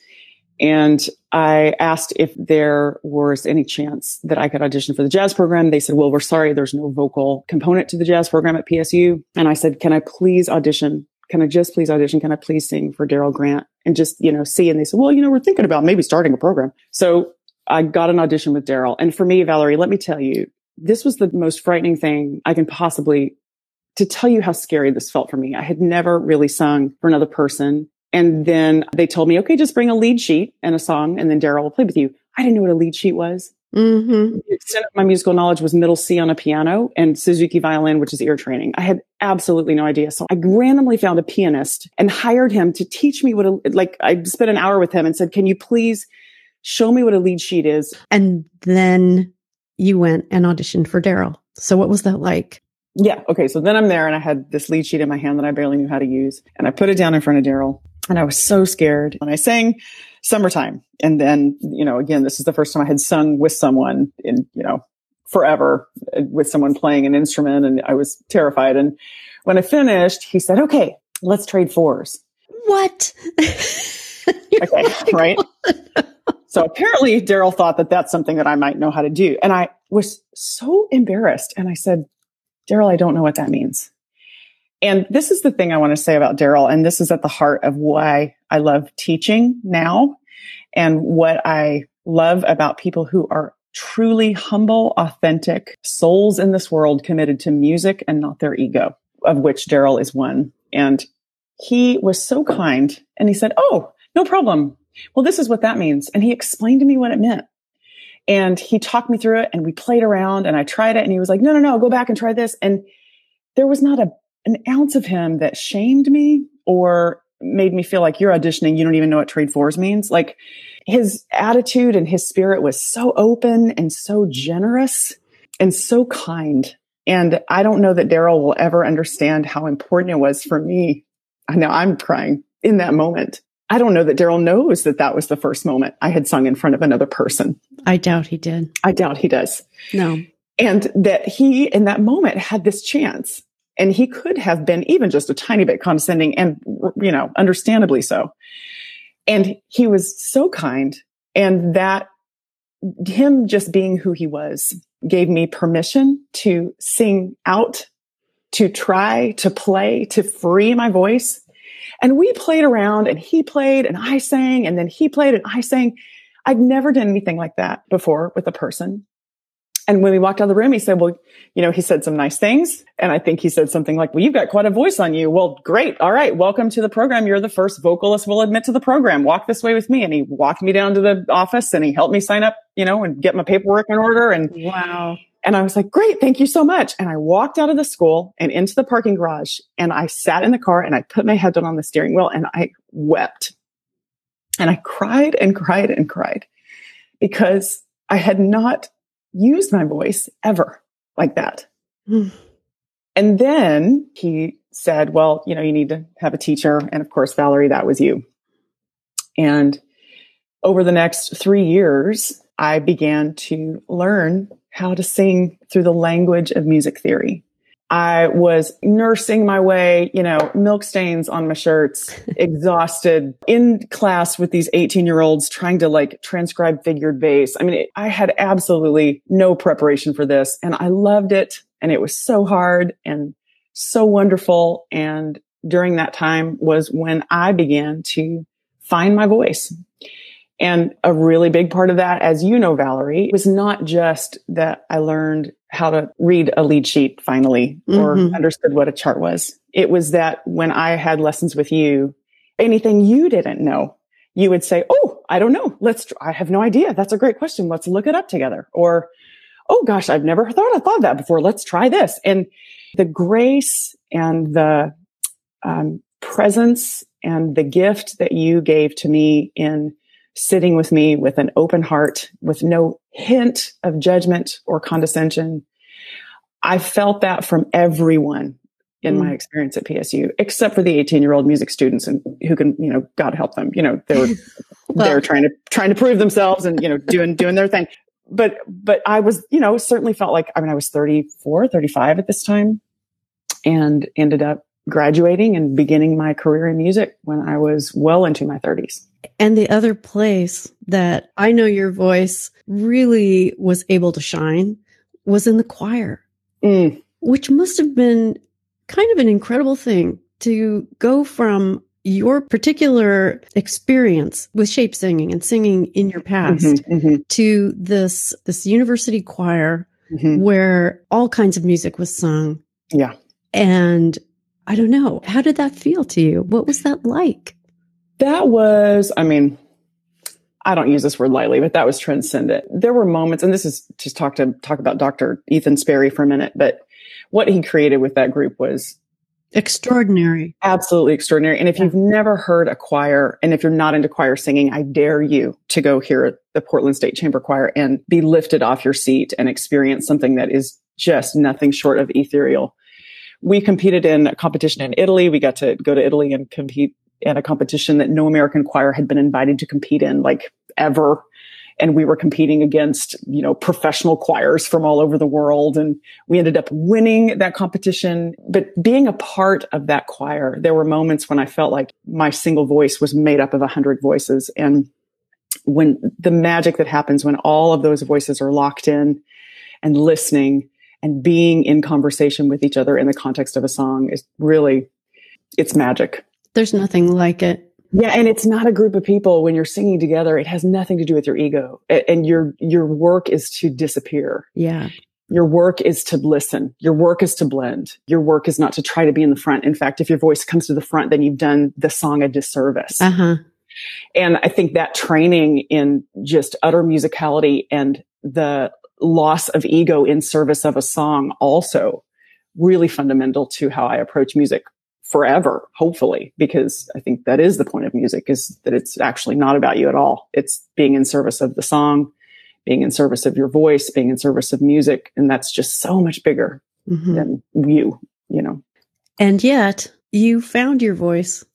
And I asked if there was any chance that I could audition for the jazz program. They said, well, we're sorry, there's no vocal component to the jazz program at PSU. And I said, can I please audition? Can I just please audition? Can I please sing for Darrell Grant and just, you know, see? And they said, well, you know, we're thinking about maybe starting a program. So I got an audition with Darrell. And for me, Valerie, let me tell you, this was the most frightening thing I can possibly to tell you how scary this felt for me. I had never really sung for another person. And then they told me, okay, just bring a lead sheet and a song, and then Darrell will play with you. I didn't know what a lead sheet was. Mm-hmm. The extent of my musical knowledge was middle C on a piano and Suzuki violin, which is ear training. I had absolutely no idea. So I randomly found a pianist and hired him to teach me what a, like, I spent an hour with him and said, can you please show me what a lead sheet is? And then you went and auditioned for Darrell. So what was that like? Yeah. Okay. So then I'm there and I had this lead sheet in my hand that I barely knew how to use. And I put it down in front of Darrell and I was so scared. And I sang summertime. And then, you know, again, this is the first time I had sung with someone in, you know, forever with someone playing an instrument. And I was terrified. And when I finished, he said, okay, let's trade fours. What? [laughs] Okay. right. So apparently Darrell thought that that's something that I might know how to do. And I was so embarrassed. And I said, Darrell, I don't know what that means. And this is the thing I want to say about Darrell. And this is at the heart of why I love teaching now and what I love about people who are truly humble, authentic souls in this world committed to music and not their ego, of which Darrell is one. And he was so kind and he said, Oh, no problem. Well, this is what that means. And he explained to me what it meant. And he talked me through it and we played around and I tried it and he was like, no, no, no, go back and try this. And there was not a, an ounce of him that shamed me or made me feel like you're auditioning. You don't even know what trade fours means. Like his attitude and his spirit was so open and so generous and so kind. And I don't know that Darrell will ever understand how important it was for me. I know I'm crying in that moment. I don't know that Darrell knows that that was the first moment I had sung in front of another person. I doubt he did. I doubt he does. No. And that he, in that moment, had this chance. And he could have been even just a tiny bit condescending and, you know, understandably so. And he was so kind. And that him just being who he was gave me permission to sing out, to try, to play, to free my voice. And we played around and he played and I sang and then he played and I sang. I'd never done anything like that before with a person. And when we walked out of the room, he said, well, you know, he said some nice things. And I think he said something like, well, you've got quite a voice on you. Well, great. All right. Welcome to the program. You're the first vocalist we'll admit to the program. Walk this way with me. And he walked me down to the office and he helped me sign up, you know, and get my paperwork in order. And Wow. And I was like, great, thank you so much. And I walked out of the school and into the parking garage and I sat in the car and I put my head down on the steering wheel and I wept. And I cried and cried and cried because I had not used my voice ever like that. Hmm. And then he said, well, you know, you need to have a teacher. And of course, Valerie, that was you. And over the next three years, I began to learn how to sing through the language of music theory. I was nursing my way, you know, milk stains on my shirts, [laughs] exhausted in class with these 18 year olds trying to like transcribe figured bass. I mean, it, I had absolutely no preparation for this and I loved it. And it was so hard and so wonderful. And during that time was when I began to find my voice. And a really big part of that, as you know, Valerie, was not just that I learned how to read a lead sheet finally or Mhm. understood what a chart was. It was that when I had lessons with you, anything you didn't know, you would say, Oh, I don't know. Let's, I have no idea. That's a great question. Let's look it up together. Or, Oh gosh, I've never thought, I thought of that before. Let's try this. And the grace and the um, presence and the gift that you gave to me in sitting with me with an open heart, with no hint of judgment or condescension. I felt that from everyone in my Mm. experience at PSU, except for the 18 year old music students and who can, you know, God help them. You know, they were, [laughs] Well- they were trying to, trying to prove themselves and, you know, doing, doing their thing. But, but I was, you know, certainly felt like, I mean, I was 34, 35 at this time and ended up graduating and beginning my career in music when I was well into my 30s. And the other place that I know your voice really was able to shine was in the choir, Mm, which must have been kind of an incredible thing to go from your particular experience with shape singing and singing in your past mhm, mhm, to this this university choir mhm. where all kinds of music was sung Yeah. and I don't know, how did that feel to you? What was that like? That was, I mean, I don't use this word lightly, but that was transcendent. There were moments, and this is just talk to talk about Dr. Ethan Sperry for a minute, but what he created with that group was Extraordinary. absolutely extraordinary. And if Yeah. you've never heard a choir, and if you're not into choir singing, I dare you to go hear the Portland State Chamber Choir and be lifted off your seat and experience something that is just nothing short of ethereal. We competed in a competition in Italy. We got to go to Italy and compete in a competition that no American choir had been invited to compete in, like ever. And we were competing against, you know, professional choirs from all over the world. And we ended up winning that competition. But being a part of that choir, there were moments when I felt like my single voice was made up of a hundred voices. And when the magic that happens when all of those voices are locked in and listening and being in conversation with each other in the context of a song is really, it's magic. There's nothing like it. Yeah, and it's not a group of people when you're singing together. It has nothing to do with your ego, and your your work is to disappear. Yeah. Your work is to listen. Your work is to blend. Your work is not to try to be in the front. In fact, if your voice comes to the front, then you've done the song a disservice. Uh huh. And I think that training in just utter musicality and the loss of ego in service of a song also really fundamental to how I approach music forever, hopefully, because I think that is the point of music is that it's actually not about you at all. It's being in service of the song, being in service of your voice, being in service of music. And that's just so much bigger Mhm. than you, you know. And yet you found your voice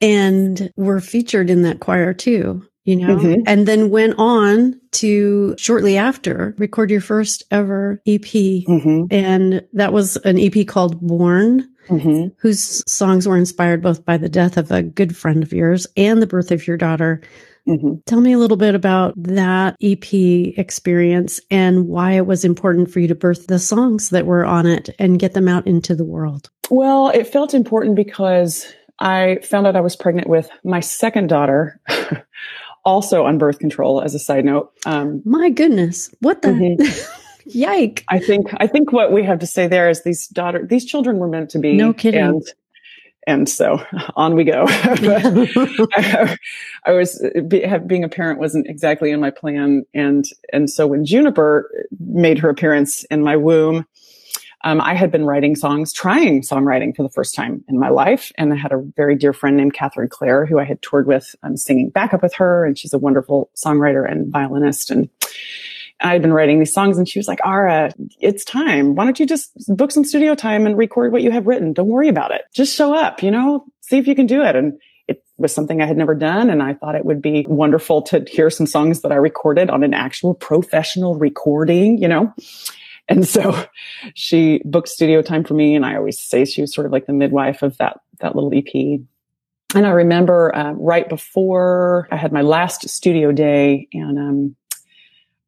and were featured in that choir too, you know, Mhm. and then went on to shortly after record your first ever EP. hmm And that was an EP called Born, hmm whose songs were inspired both by the death of a good friend of yours and the birth of your daughter. hmm Tell me a little bit about that EP experience and why it was important for you to birth the songs that were on it and get them out into the world. Well, it felt important because I found out I was pregnant with my second daughter, [laughs] also on birth control. As a side note, um, My goodness, what the Mhm. [laughs] yike? I think I think what we have to say there is these daughter these children were meant to be. No kidding. And, and so on we go. [laughs] [laughs] I, I was be, have, being a parent wasn't exactly in my plan, and and so when Juniper made her appearance in my womb, um, I had been writing songs, trying songwriting for the first time in my life, and I had a very dear friend named Kathryn Claire who I had toured with, um, singing backup with her, and she's a wonderful songwriter and violinist, and I had been writing these songs and she was like, Ara, it's time. Why don't you just book some studio time and record what you have written? Don't worry about it. Just show up, you know, see if you can do it. And it was something I had never done. And I thought it would be wonderful to hear some songs that I recorded on an actual professional recording, you know? And so she booked studio time for me. And I always say she was sort of like the midwife of that, that little EP. And I remember uh, right before I had my last studio day and, um,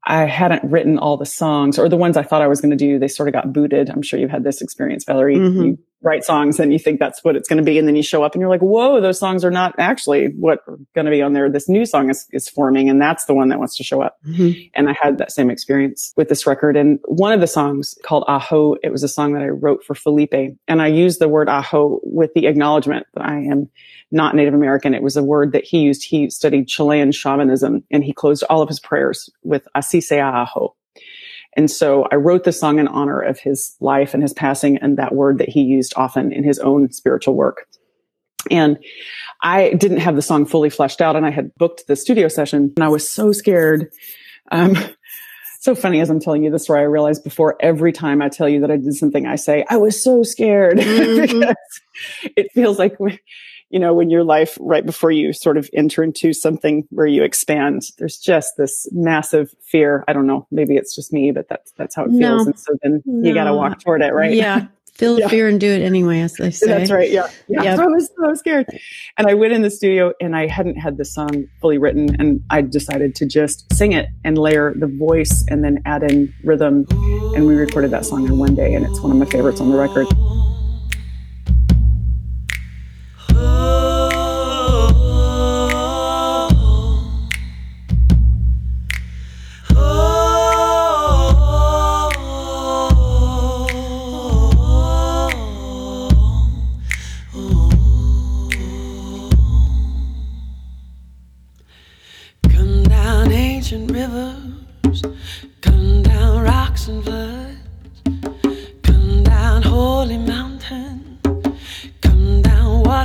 I hadn't written all the songs or the ones I thought I was going to do. They sort of got booted. I'm sure you've had this experience, Valerie. Mhm. You, write songs and you think that's what it's going to be. And then you show up and you're like, whoa, those songs are not actually what are going to be on there. This new song is, is forming and that's the one that wants to show up. Mm-hmm. And I had that same experience with this record. And one of the songs called Aho, it was a song that I wrote for Felipe. And I used the word Aho with the acknowledgement that I am not Native American. It was a word that he used. He studied Chilean shamanism and he closed all of his prayers with Asise Aho and so I wrote the song in honor of his life and his passing and that word that he used often in his own spiritual work. And I didn't have the song fully fleshed out and I had booked the studio session and I was so scared. Um, [laughs] so funny as I'm telling you this story, I realized before every time I tell you that I did something, I say, I was so scared [laughs] mm-hmm. because it feels like you know, when your life right before you sort of enter into something where you expand, there's just this massive fear. I don't know. Maybe it's just me, but that's, that's how it no, feels. And so then no. you got to walk toward it, right? Yeah. Feel yeah. fear and do it anyway, as they say. That's right. Yeah. Yeah. Yep. I was so scared. And I went in the studio and I hadn't had the song fully written and I decided to just sing it and layer the voice and then add in rhythm. And we recorded that song in one day and it's one of my favorites on the record. Oh.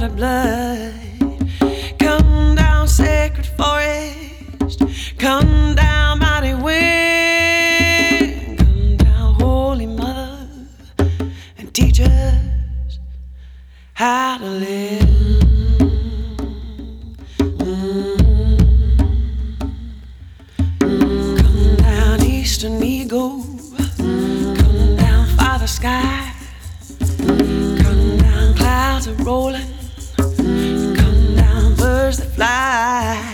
of blood. Come down, sacred forest. Come down, mighty wind. Come down, holy mother, and teach us how to live. Eastern Eagle, come down, Father Sky, come down, clouds are rolling fly.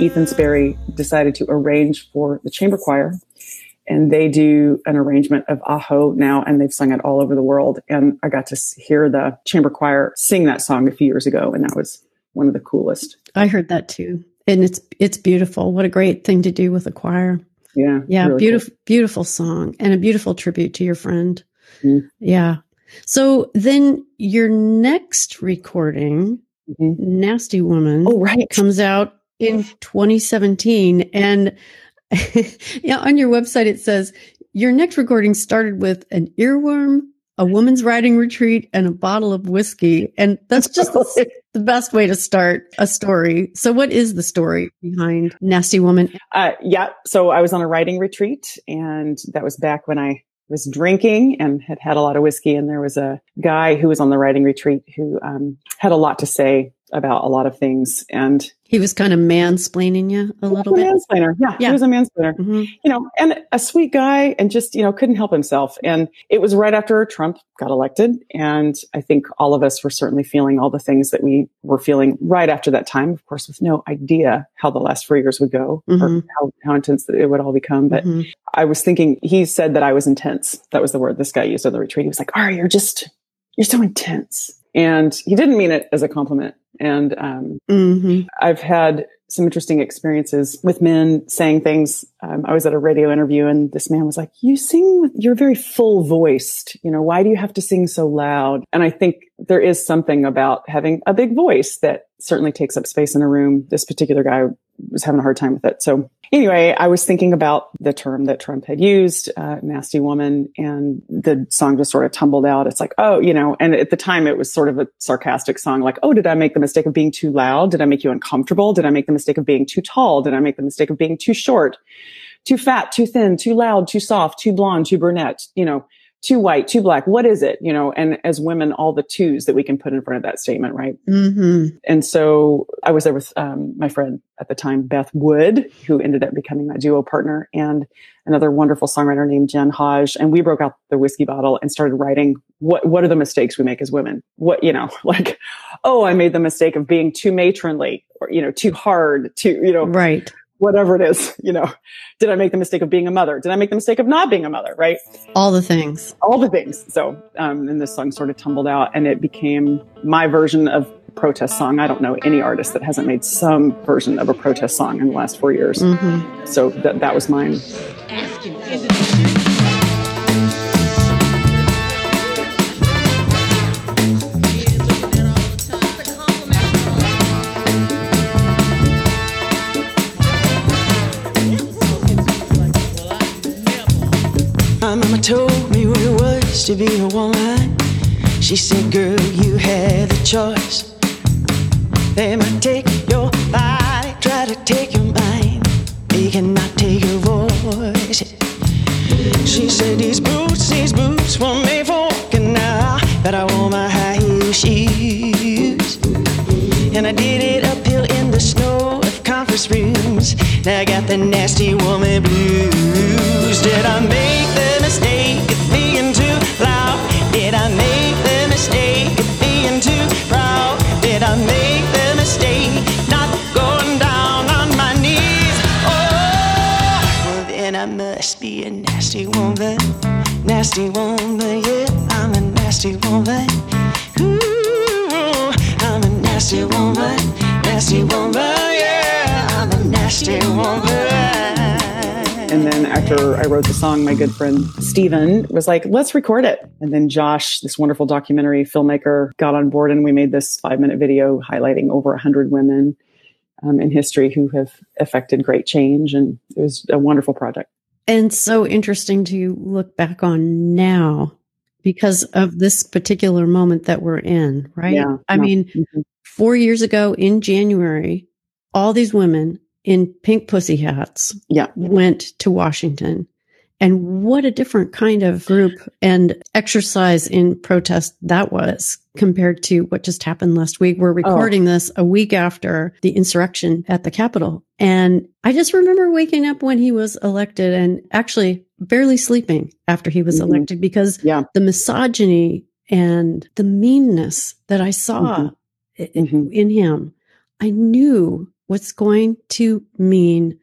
Ethan Sperry decided to arrange for the chamber choir. And they do an arrangement of Aho now, and they've sung it all over the world. And I got to hear the chamber choir sing that song a few years ago, and that was one of the coolest. I heard that too, and it's it's beautiful. What a great thing to do with a choir. Yeah, yeah, really beautiful, cool. beautiful song, and a beautiful tribute to your friend. Mm-hmm. Yeah. So then your next recording, mm-hmm. Nasty Woman, oh right, comes out in 2017. And [laughs] yeah, on your website, it says your next recording started with an earworm, a woman's writing retreat, and a bottle of whiskey. And that's just the, [laughs] the best way to start a story. So, what is the story behind Nasty Woman? Uh, yeah. So, I was on a writing retreat, and that was back when I was drinking and had had a lot of whiskey. And there was a guy who was on the writing retreat who um, had a lot to say about a lot of things. And he was kind of mansplaining you a little a bit. Mansplainer. Yeah, yeah. He was a mansplainer, mm-hmm. you know, and a sweet guy and just, you know, couldn't help himself. And it was right after Trump got elected. And I think all of us were certainly feeling all the things that we were feeling right after that time, of course, with no idea how the last four years would go mm-hmm. or how, how intense it would all become. But mm-hmm. I was thinking, he said that I was intense. That was the word this guy used on the retreat. He was like, Ari, you're just, you're so intense. And he didn't mean it as a compliment. And um, mm-hmm. I've had some interesting experiences with men saying things. Um, I was at a radio interview and this man was like, you sing with, you're very full voiced. You know, why do you have to sing so loud? And I think there is something about having a big voice that certainly takes up space in a room. This particular guy was having a hard time with it. So anyway, I was thinking about the term that Trump had used, uh, nasty woman, and the song just sort of tumbled out. It's like, oh, you know, and at the time it was sort of a sarcastic song, like, oh, did I make the mistake of being too loud? Did I make you uncomfortable? Did I make the mistake of being too tall? Did I make the mistake of being too short? Too fat, too thin, too loud, too soft, too blonde, too brunette, you know, too white, too black. What is it? You know, and as women, all the twos that we can put in front of that statement, right? Mm-hmm. And so I was there with um, my friend at the time, Beth Wood, who ended up becoming my duo partner, and another wonderful songwriter named Jen Hodge. And we broke out the whiskey bottle and started writing what what are the mistakes we make as women? What you know, [laughs] like, oh, I made the mistake of being too matronly, or you know, too hard, too you know, Right. Whatever it is. You know, did I make the mistake of being a mother? Did I make the mistake of not being a mother? Right All the things. all the things. So, um, and this song sort of tumbled out and it became my version of a protest song. I don't know any artist that hasn't made some version of a protest song in the last four years. Mm-hmm. So that, that was mine. To be a woman. She said, Girl, you had a choice. They might take your body, try to take your mind. They cannot take your voice. She said, These boots, these boots were made for walking now. But I wore my high heel shoes. And I did it uphill in the snow of conference rooms. Now I got the nasty woman blues. Did I make the woman, nasty woman. Yeah, I'm a nasty woman. Ooh, I'm a nasty woman, nasty woman. Yeah, I'm a nasty woman. And then after I wrote the song, my good friend Steven was like, let's record it. And then Josh, this wonderful documentary filmmaker, got on board and we made this five minute video highlighting over 100 women um, in history who have affected great change. And it was a wonderful project. And so interesting to look back on now because of this particular moment that we're in, right? Yeah. I No. mean, Mhm. four years ago in January, all these women in pink pussy hats Yeah. went to Washington. And what a different kind of group and exercise in protest that was compared to what just happened last week. We're recording this a week after the insurrection at the Capitol. And I just remember waking up when he was elected and actually barely sleeping after he was Mhm. elected because Yeah. the misogyny and the meanness that I saw Mhm. i- Mhm. in him, I knew what's going to mean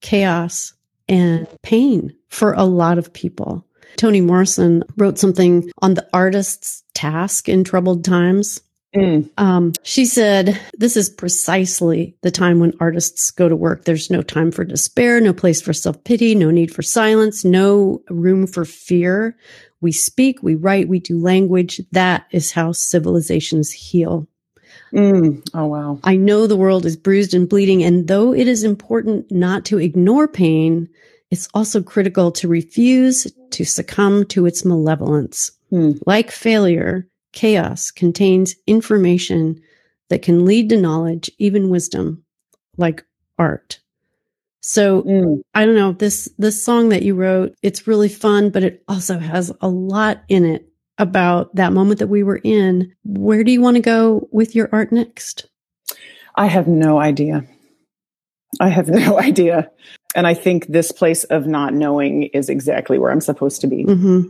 chaos and pain for a lot of people. Toni Morrison wrote something on the artist's task in troubled times. Mm. Um, she said, This is precisely the time when artists go to work. There's no time for despair, no place for self pity, no need for silence, no room for fear. We speak, we write, we do language. That is how civilizations heal. Mm. Oh, wow. I know the world is bruised and bleeding, and though it is important not to ignore pain, it's also critical to refuse to succumb to its malevolence. Hmm. Like failure, chaos contains information that can lead to knowledge, even wisdom, like art. So Mm. I don't know, this this song that you wrote, it's really fun, but it also has a lot in it about that moment that we were in. Where do you want to go with your art next? I have no idea. I have [laughs] no idea. And I think this place of not knowing is exactly where I'm supposed to be. hmm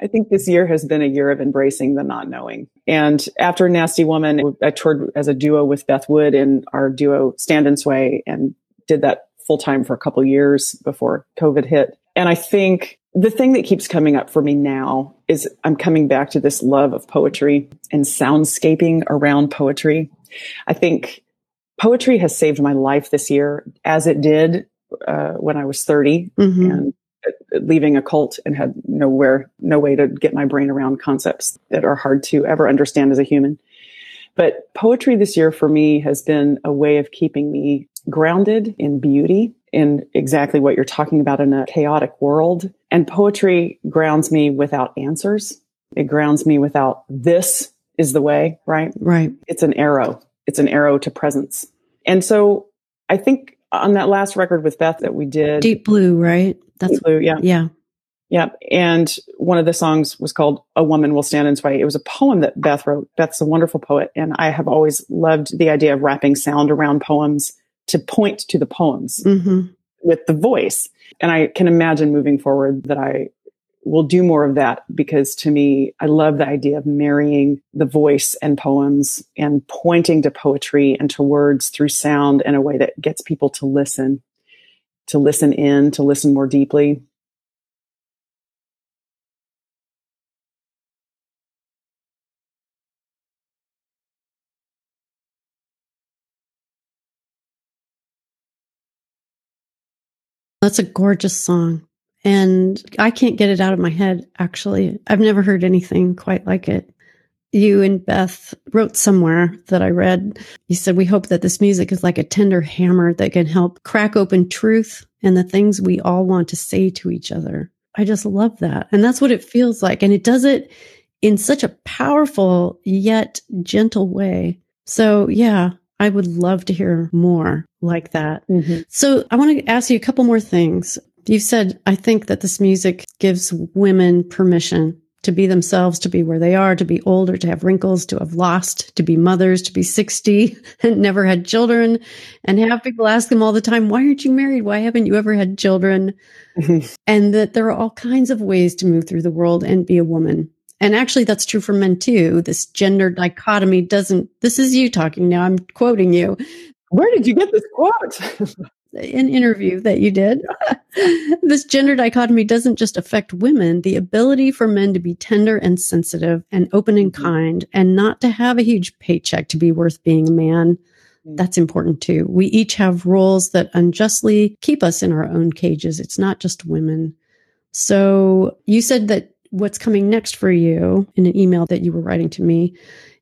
I think this year has been a year of embracing the not knowing. And after Nasty Woman, I toured as a duo with Beth Wood in our duo Stand and Sway and did that full time for a couple years before COVID hit. And I think the thing that keeps coming up for me now is I'm coming back to this love of poetry and soundscaping around poetry. I think poetry has saved my life this year as it did uh, when I was 30 hmm and uh, leaving a cult and had nowhere, no way to get my brain around concepts that are hard to ever understand as a human. But poetry this year for me has been a way of keeping me grounded in beauty, in exactly what you're talking about in a chaotic world. And poetry grounds me without answers. It grounds me without this is the way, right? Right. it's an arrow. It's an arrow to presence. And so I think on that last record with Beth that we did, Deep Blue, right? That's Deep Blue, yeah, yeah, yeah. And one of the songs was called "A Woman Will Stand in Sway." It was a poem that Beth wrote. Beth's a wonderful poet, and I have always loved the idea of wrapping sound around poems to point to the poems mm-hmm. with the voice. And I can imagine moving forward that I will do more of that because to me, I love the idea of marrying the voice and poems and pointing to poetry and to words through sound in a way that gets people to listen, to listen in, to listen more deeply. That's a gorgeous song. And I can't get it out of my head, actually. I've never heard anything quite like it. You and Beth wrote somewhere that I read. You said, We hope that this music is like a tender hammer that can help crack open truth and the things we all want to say to each other. I just love that. And that's what it feels like. And it does it in such a powerful yet gentle way. So, yeah, I would love to hear more like that. Mm-hmm. So, I want to ask you a couple more things. You said, I think that this music gives women permission to be themselves, to be where they are, to be older, to have wrinkles, to have lost, to be mothers, to be 60 [laughs] and never had children, and have people ask them all the time, why aren't you married? Why haven't you ever had children? Mm-hmm. and that there are all kinds of ways to move through the world and be a woman. And actually, that's true for men too. This gender dichotomy doesn't, this is you talking now. I'm quoting you. Where did you get this quote? [laughs] an interview that you did. [laughs] this gender dichotomy doesn't just affect women, the ability for men to be tender and sensitive and open and mm-hmm. kind and not to have a huge paycheck to be worth being a man. Mm. That's important too. We each have roles that unjustly keep us in our own cages. It's not just women. So you said that what's coming next for you in an email that you were writing to me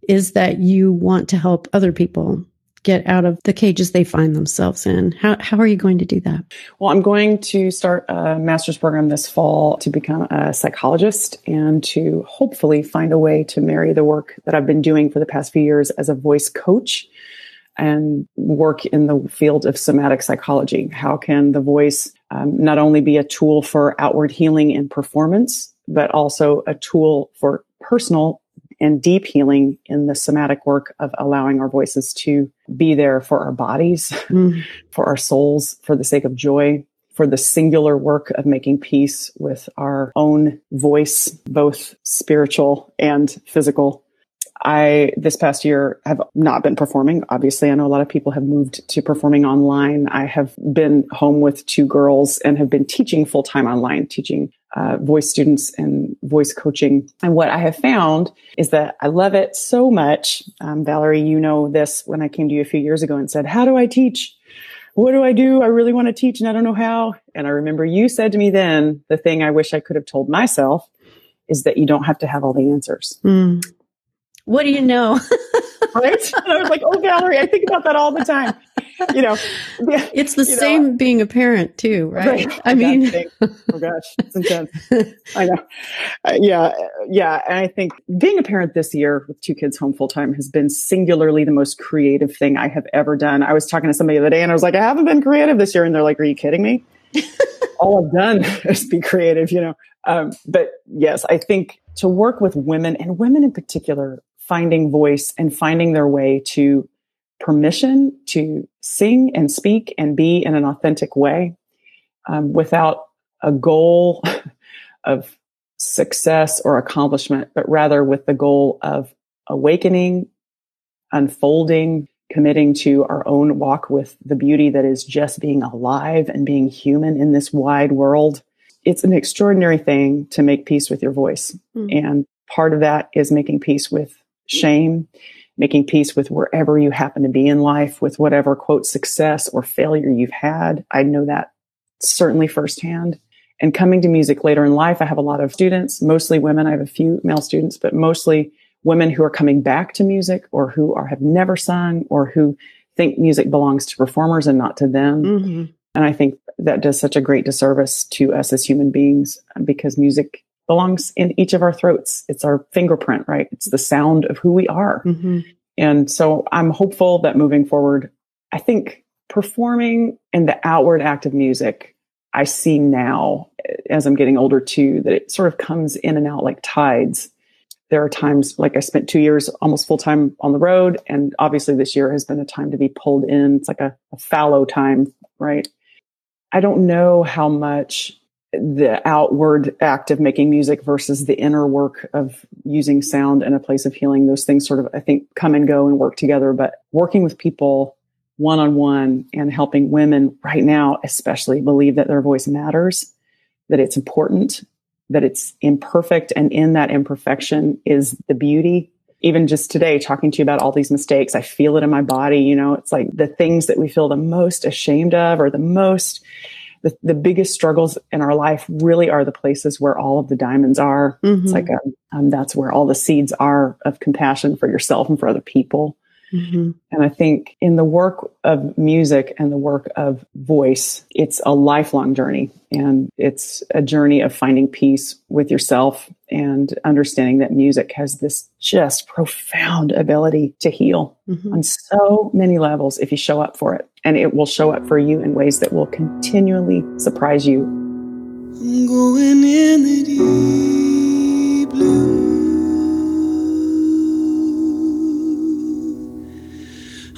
is that you want to help other people get out of the cages they find themselves in. How, how are you going to do that? Well, I'm going to start a master's program this fall to become a psychologist and to hopefully find a way to marry the work that I've been doing for the past few years as a voice coach and work in the field of somatic psychology. How can the voice um, not only be a tool for outward healing and performance, but also a tool for personal and deep healing in the somatic work of allowing our voices to be there for our bodies, [laughs] mm. for our souls, for the sake of joy, for the singular work of making peace with our own voice, both spiritual and physical. I, this past year, have not been performing. Obviously, I know a lot of people have moved to performing online. I have been home with two girls and have been teaching full time online, teaching uh, voice students and voice coaching. And what I have found is that I love it so much. Um, Valerie, you know this when I came to you a few years ago and said, How do I teach? What do I do? I really want to teach and I don't know how. And I remember you said to me then, the thing I wish I could have told myself is that you don't have to have all the answers. Mm. What do you know? [laughs] right? And [laughs] I was like, oh, Valerie, I think about that all the time. You know, it's the same know. being a parent too, right? right. I mean, oh gosh, it's intense. I know. Uh, yeah, yeah, and I think being a parent this year with two kids home full time has been singularly the most creative thing I have ever done. I was talking to somebody the other day, and I was like, I haven't been creative this year, and they're like, Are you kidding me? [laughs] all I've done [laughs] is be creative, you know. Um, but yes, I think to work with women and women in particular finding voice and finding their way to permission to sing and speak and be in an authentic way um, without a goal [laughs] of success or accomplishment, but rather with the goal of awakening, unfolding, committing to our own walk with the beauty that is just being alive and being human in this wide world. It's an extraordinary thing to make peace with your voice. Mm. And part of that is making peace with shame, making peace with wherever you happen to be in life, with whatever quote success or failure you've had. I know that certainly firsthand. And coming to music later in life, I have a lot of students, mostly women. I have a few male students, but mostly women who are coming back to music or who are have never sung or who think music belongs to performers and not to them. Mm-hmm. And I think that does such a great disservice to us as human beings because music belongs in each of our throats. It's our fingerprint, right? It's the sound of who we are. Mm-hmm. And so I'm hopeful that moving forward, I think performing and the outward act of music, I see now as I'm getting older too, that it sort of comes in and out like tides. There are times like I spent two years almost full time on the road. And obviously this year has been a time to be pulled in. It's like a, a fallow time, right? I don't know how much the outward act of making music versus the inner work of using sound in a place of healing. Those things sort of, I think, come and go and work together. But working with people one on one and helping women right now, especially believe that their voice matters, that it's important, that it's imperfect. And in that imperfection is the beauty. Even just today, talking to you about all these mistakes, I feel it in my body. You know, it's like the things that we feel the most ashamed of or the most the, the biggest struggles in our life really are the places where all of the diamonds are. Mm-hmm. It's like a, um, um, that's where all the seeds are of compassion for yourself and for other people. Mm-hmm. And I think in the work of music and the work of voice, it's a lifelong journey. And it's a journey of finding peace with yourself and understanding that music has this just profound ability to heal mm-hmm. on so many levels if you show up for it. And it will show up for you in ways that will continually surprise you. I'm going in the deep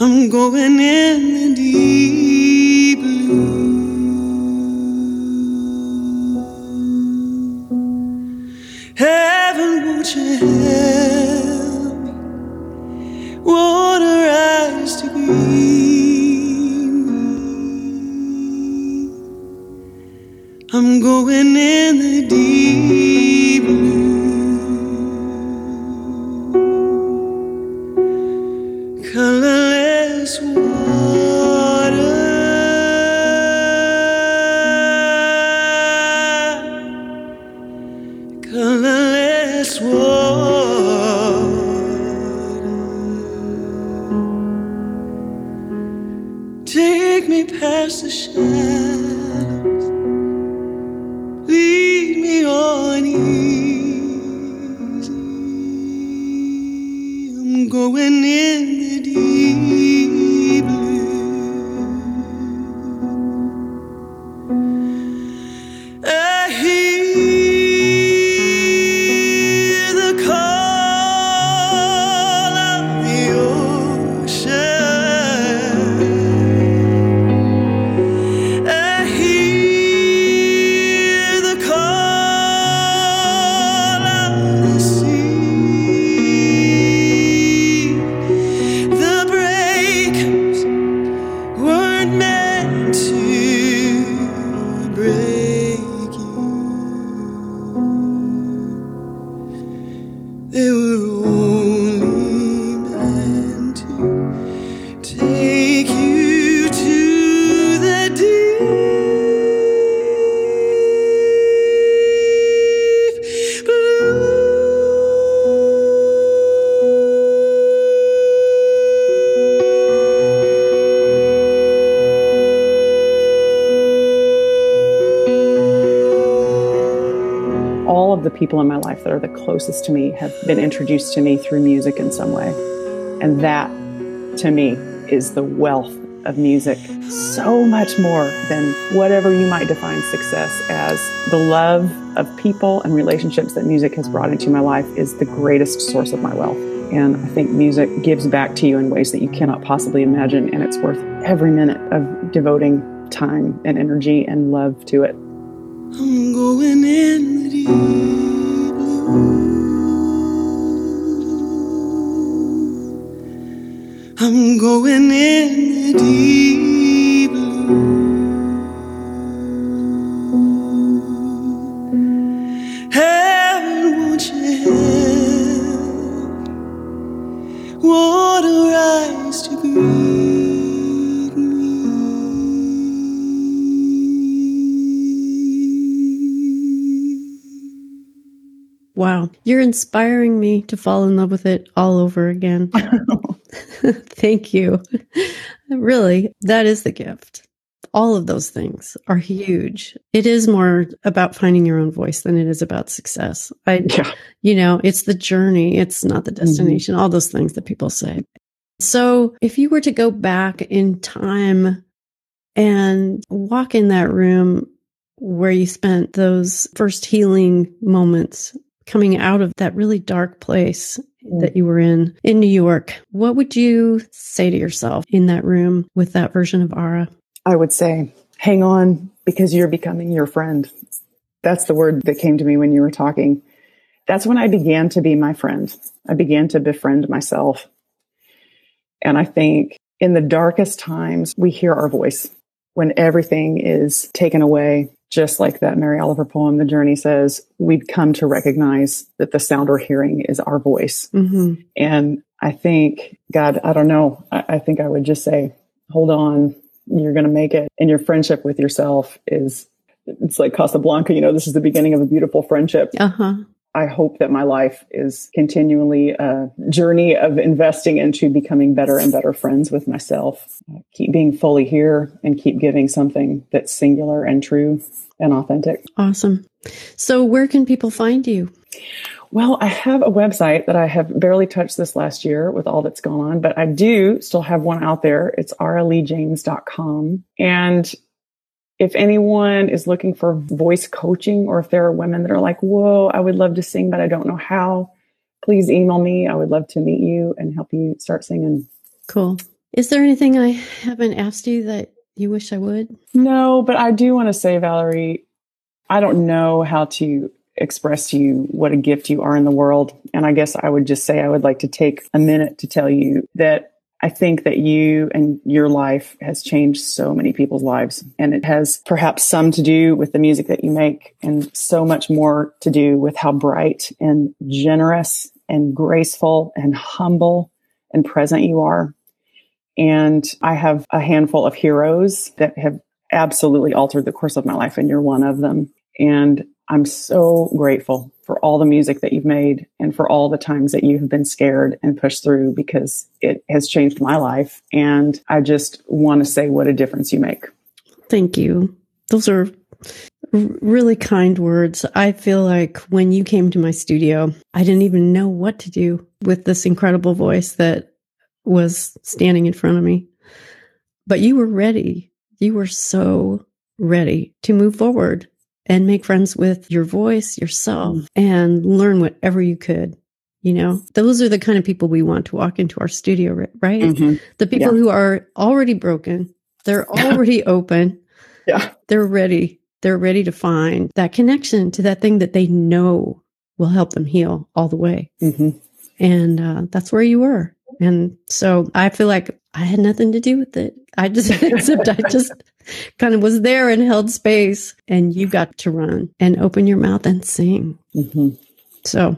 I'm going in the deep blue. Heaven, won't you help me? Water eyes to green. I'm going in the deep blue. People in my life that are the closest to me have been introduced to me through music in some way. And that, to me, is the wealth of music. So much more than whatever you might define success as. The love of people and relationships that music has brought into my life is the greatest source of my wealth. And I think music gives back to you in ways that you cannot possibly imagine. And it's worth every minute of devoting time and energy and love to it. I'm going in I'm going in the deep blue. Heaven, won't you help water rise to greet me? Wow, you're inspiring me to fall in love with it all over again. [laughs] [laughs] Thank you. really, that is the gift. All of those things are huge. It is more about finding your own voice than it is about success. I, yeah. you know, it's the journey. It's not the mm-hmm. destination, mm-hmm. all those things that people say. So if you were to go back in time and walk in that room where you spent those first healing moments coming out of that really dark place mm. that you were in in New York. What would you say to yourself in that room with that version of Ara? I would say, hang on because you're becoming your friend. That's the word that came to me when you were talking. That's when I began to be my friend. I began to befriend myself. And I think in the darkest times, we hear our voice when everything is taken away. Just like that Mary Oliver poem, The Journey says, we've come to recognize that the sound we're hearing is our voice. Mm-hmm. And I think, God, I don't know. I, I think I would just say, hold on, you're going to make it. And your friendship with yourself is, it's like Casablanca, you know, this is the beginning of a beautiful friendship. Uh huh. I hope that my life is continually a journey of investing into becoming better and better friends with myself. Keep being fully here and keep giving something that's singular and true and authentic. Awesome. So, where can people find you? Well, I have a website that I have barely touched this last year with all that's gone on, but I do still have one out there. It's araleejames.com. And if anyone is looking for voice coaching or if there are women that are like, whoa, I would love to sing, but I don't know how, please email me. I would love to meet you and help you start singing. Cool. Is there anything I haven't asked you that you wish I would? No, but I do want to say, Valerie, I don't know how to express to you what a gift you are in the world. And I guess I would just say I would like to take a minute to tell you that I think that you and your life has changed so many people's lives. And it has perhaps some to do with the music that you make and so much more to do with how bright and generous and graceful and humble and present you are. And I have a handful of heroes that have absolutely altered the course of my life, and you're one of them. And I'm so grateful for all the music that you've made and for all the times that you have been scared and pushed through because it has changed my life. And I just want to say what a difference you make. Thank you. Those are really kind words. I feel like when you came to my studio, I didn't even know what to do with this incredible voice that was standing in front of me. But you were ready. You were so ready to move forward and make friends with your voice, yourself, and learn whatever you could. You know, those are the kind of people we want to walk into our studio, right? Mm-hmm. The people yeah. who are already broken, they're [laughs] already open. Yeah. They're ready. They're ready to find that connection to that thing that they know will help them heal all the way. Mm-hmm. And uh, that's where you were. And so I feel like I had nothing to do with it. I just, [laughs] except I just kind of was there and held space and you got to run and open your mouth and sing. Mm-hmm. So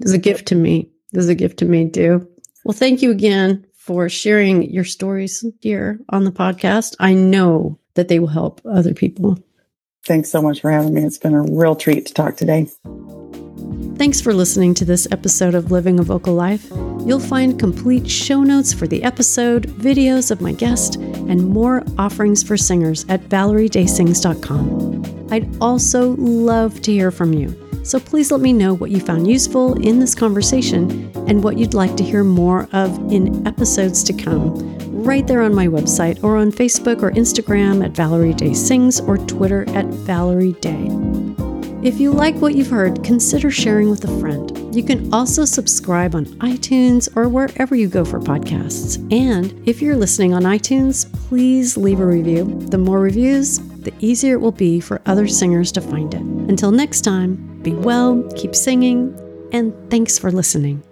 it's a gift to me. It's a gift to me too. Well, thank you again for sharing your stories here on the podcast. I know that they will help other people. Thanks so much for having me. It's been a real treat to talk today. Thanks for listening to this episode of Living a Vocal Life. You'll find complete show notes for the episode, videos of my guest, and more offerings for singers at valeriedaysings.com. I'd also love to hear from you, so please let me know what you found useful in this conversation and what you'd like to hear more of in episodes to come, right there on my website or on Facebook or Instagram at Valerie or Twitter at Valerie Day. If you like what you've heard, consider sharing with a friend. You can also subscribe on iTunes or wherever you go for podcasts. And if you're listening on iTunes, please leave a review. The more reviews, the easier it will be for other singers to find it. Until next time, be well, keep singing, and thanks for listening.